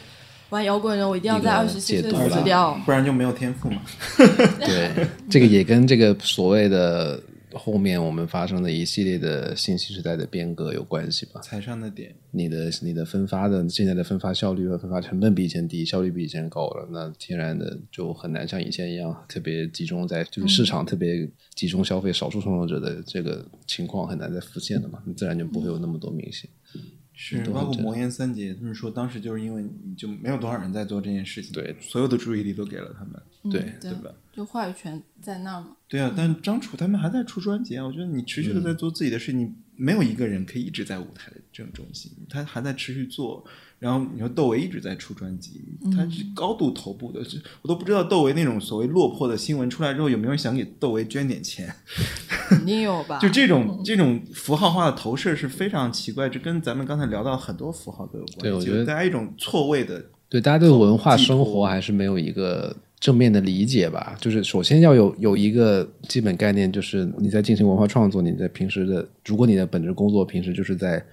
[SPEAKER 2] 玩摇滚人，我一定要在二十七岁死掉。
[SPEAKER 4] 不然就没有天赋嘛。
[SPEAKER 3] 对，这个也跟这个所谓的后面我们发生的一系列的信息时代的变革有关系吧？
[SPEAKER 4] 财商的点，
[SPEAKER 3] 你的你的分发的现在的分发效率和分发成本比以前低，效率比以前高了，那天然的就很难像以前一样特别集中在就是市场特别集中消费少数创作者的这个情况很难再浮现了嘛，你自然就不会有那么多明星。
[SPEAKER 4] 是包括魔岩三杰，他们说当时就是因为你就没有多少人在做这件事情，
[SPEAKER 3] 对
[SPEAKER 4] 所有的注意力都给了他们，
[SPEAKER 3] 对
[SPEAKER 2] 嗯对
[SPEAKER 4] 对吧？
[SPEAKER 2] 就话语权在那儿嘛。
[SPEAKER 4] 对啊，但张楚他们还在出专辑啊！我觉得你持续的在做自己的事，你没有一个人可以一直在舞台的正中心，他还在持续做。然后你说窦唯一直在出专辑，他是高度头部的，是我都不知道窦唯那种所谓落魄的新闻出来之后，有没有人想给窦唯捐点钱？
[SPEAKER 2] 肯定有吧？
[SPEAKER 4] 就这种这种符号化的投射是非常奇怪，这跟咱们刚才聊到很多符号都有关系。
[SPEAKER 3] 对我觉得
[SPEAKER 4] 就是大家一种错位的
[SPEAKER 3] 对，大家对文化生活还是没有一个正面的理解吧。就是首先要有有一个基本概念，就是你在进行文化创作，你在平时的，如果你的本职工作平时就是在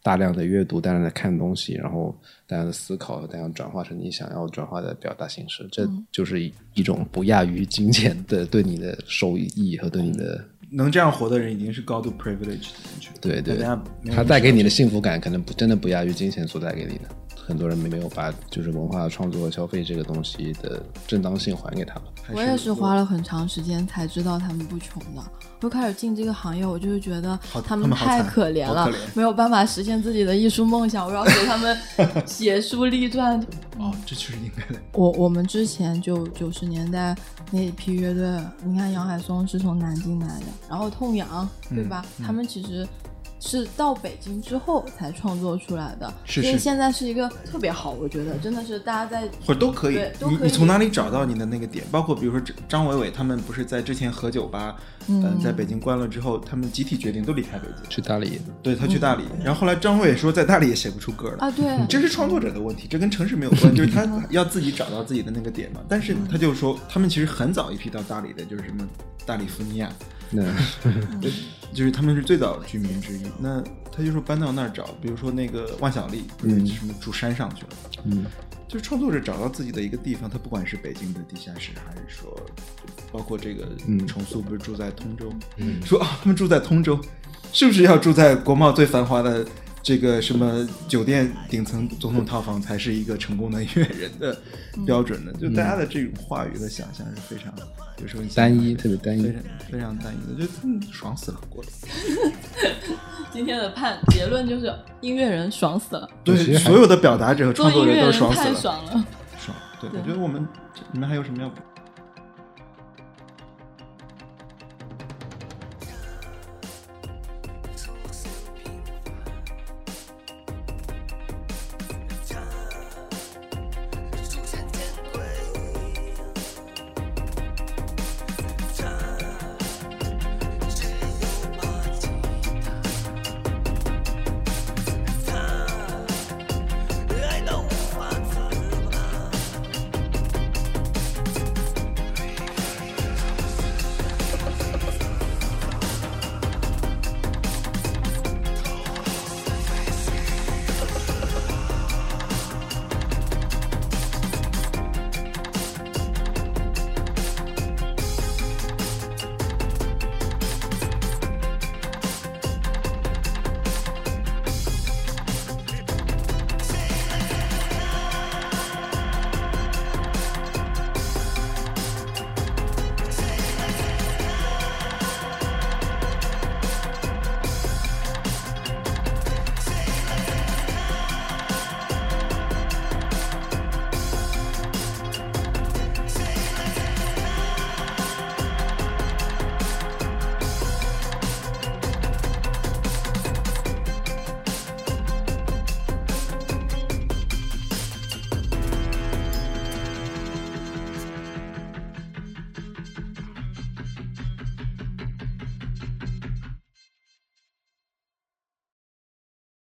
[SPEAKER 3] 大量的阅读、大量的看东西，然后大量的思考，大量转化成你想要转化的表达形式，这就是一一种不亚于金钱的对你的收益和对你的
[SPEAKER 4] 能这样活的人，已经是高度 privileged 的人群。
[SPEAKER 3] 对对
[SPEAKER 4] 大家没有
[SPEAKER 3] 它带给你的幸福感，可能不真的不亚于金钱所带给你的。很多人没有把就是文化创作和消费这个东西的正当性还给他们。
[SPEAKER 2] 我也是花了很长时间才知道他们不穷的。我开始进这个行业，我就是觉得他
[SPEAKER 4] 们太
[SPEAKER 2] 可怜了，
[SPEAKER 4] 怜
[SPEAKER 2] 没有办法实现自己的艺术梦想。我要给他们 写书立传。
[SPEAKER 4] 哦，这就是应该的。
[SPEAKER 2] 我我们之前就九十年代那一批乐队，你看杨海松是从南京来的，然后痛仰，对吧？
[SPEAKER 4] 嗯
[SPEAKER 2] 他们其实是到北京之后才创作出来的，
[SPEAKER 4] 是是
[SPEAKER 2] 所以现在是一个特别好，我觉得真的是大家在
[SPEAKER 4] 或者都可以你你从哪里找到你的那个点？包括比如说张张伟伟他们不是在之前何酒吧，嗯、在北京关了之后，他们集体决定都离开北京，
[SPEAKER 3] 去大理，
[SPEAKER 4] 对他去大理。然后后来张伟伟说在大理也写不出歌了。
[SPEAKER 2] 啊，对，
[SPEAKER 4] 这是创作者的问题，这跟城市没有关，就是他要自己找到自己的那个点嘛。但是他就说，他们其实很早一批到大理的，就是什么大理福尼亚，
[SPEAKER 3] 那，
[SPEAKER 4] 就是他们是最早居民之一。那他就说搬到那儿找，比如说那个万晓利，不是什么住山上去了，
[SPEAKER 3] 嗯，
[SPEAKER 4] 就是创作者找到自己的一个地方，他不管是北京的地下室，还是说包括这个
[SPEAKER 3] 嗯。
[SPEAKER 4] 重塑不是住在通州，嗯。说啊他们住在通州，是不是要住在国贸最繁华的？这个什么酒店顶层总统套房才是一个成功的音乐人的标准呢？就大家的这种话语的想象是非常，有时候
[SPEAKER 3] 单一，特别单一
[SPEAKER 4] 非常。非常单一的，就爽死了，过得。
[SPEAKER 2] 今天的判结论就是音乐人爽死了，
[SPEAKER 4] 对 所有的表达者和创作者都爽死了，
[SPEAKER 2] 爽了。
[SPEAKER 4] 爽。对，我觉得我们你们还有什么要补？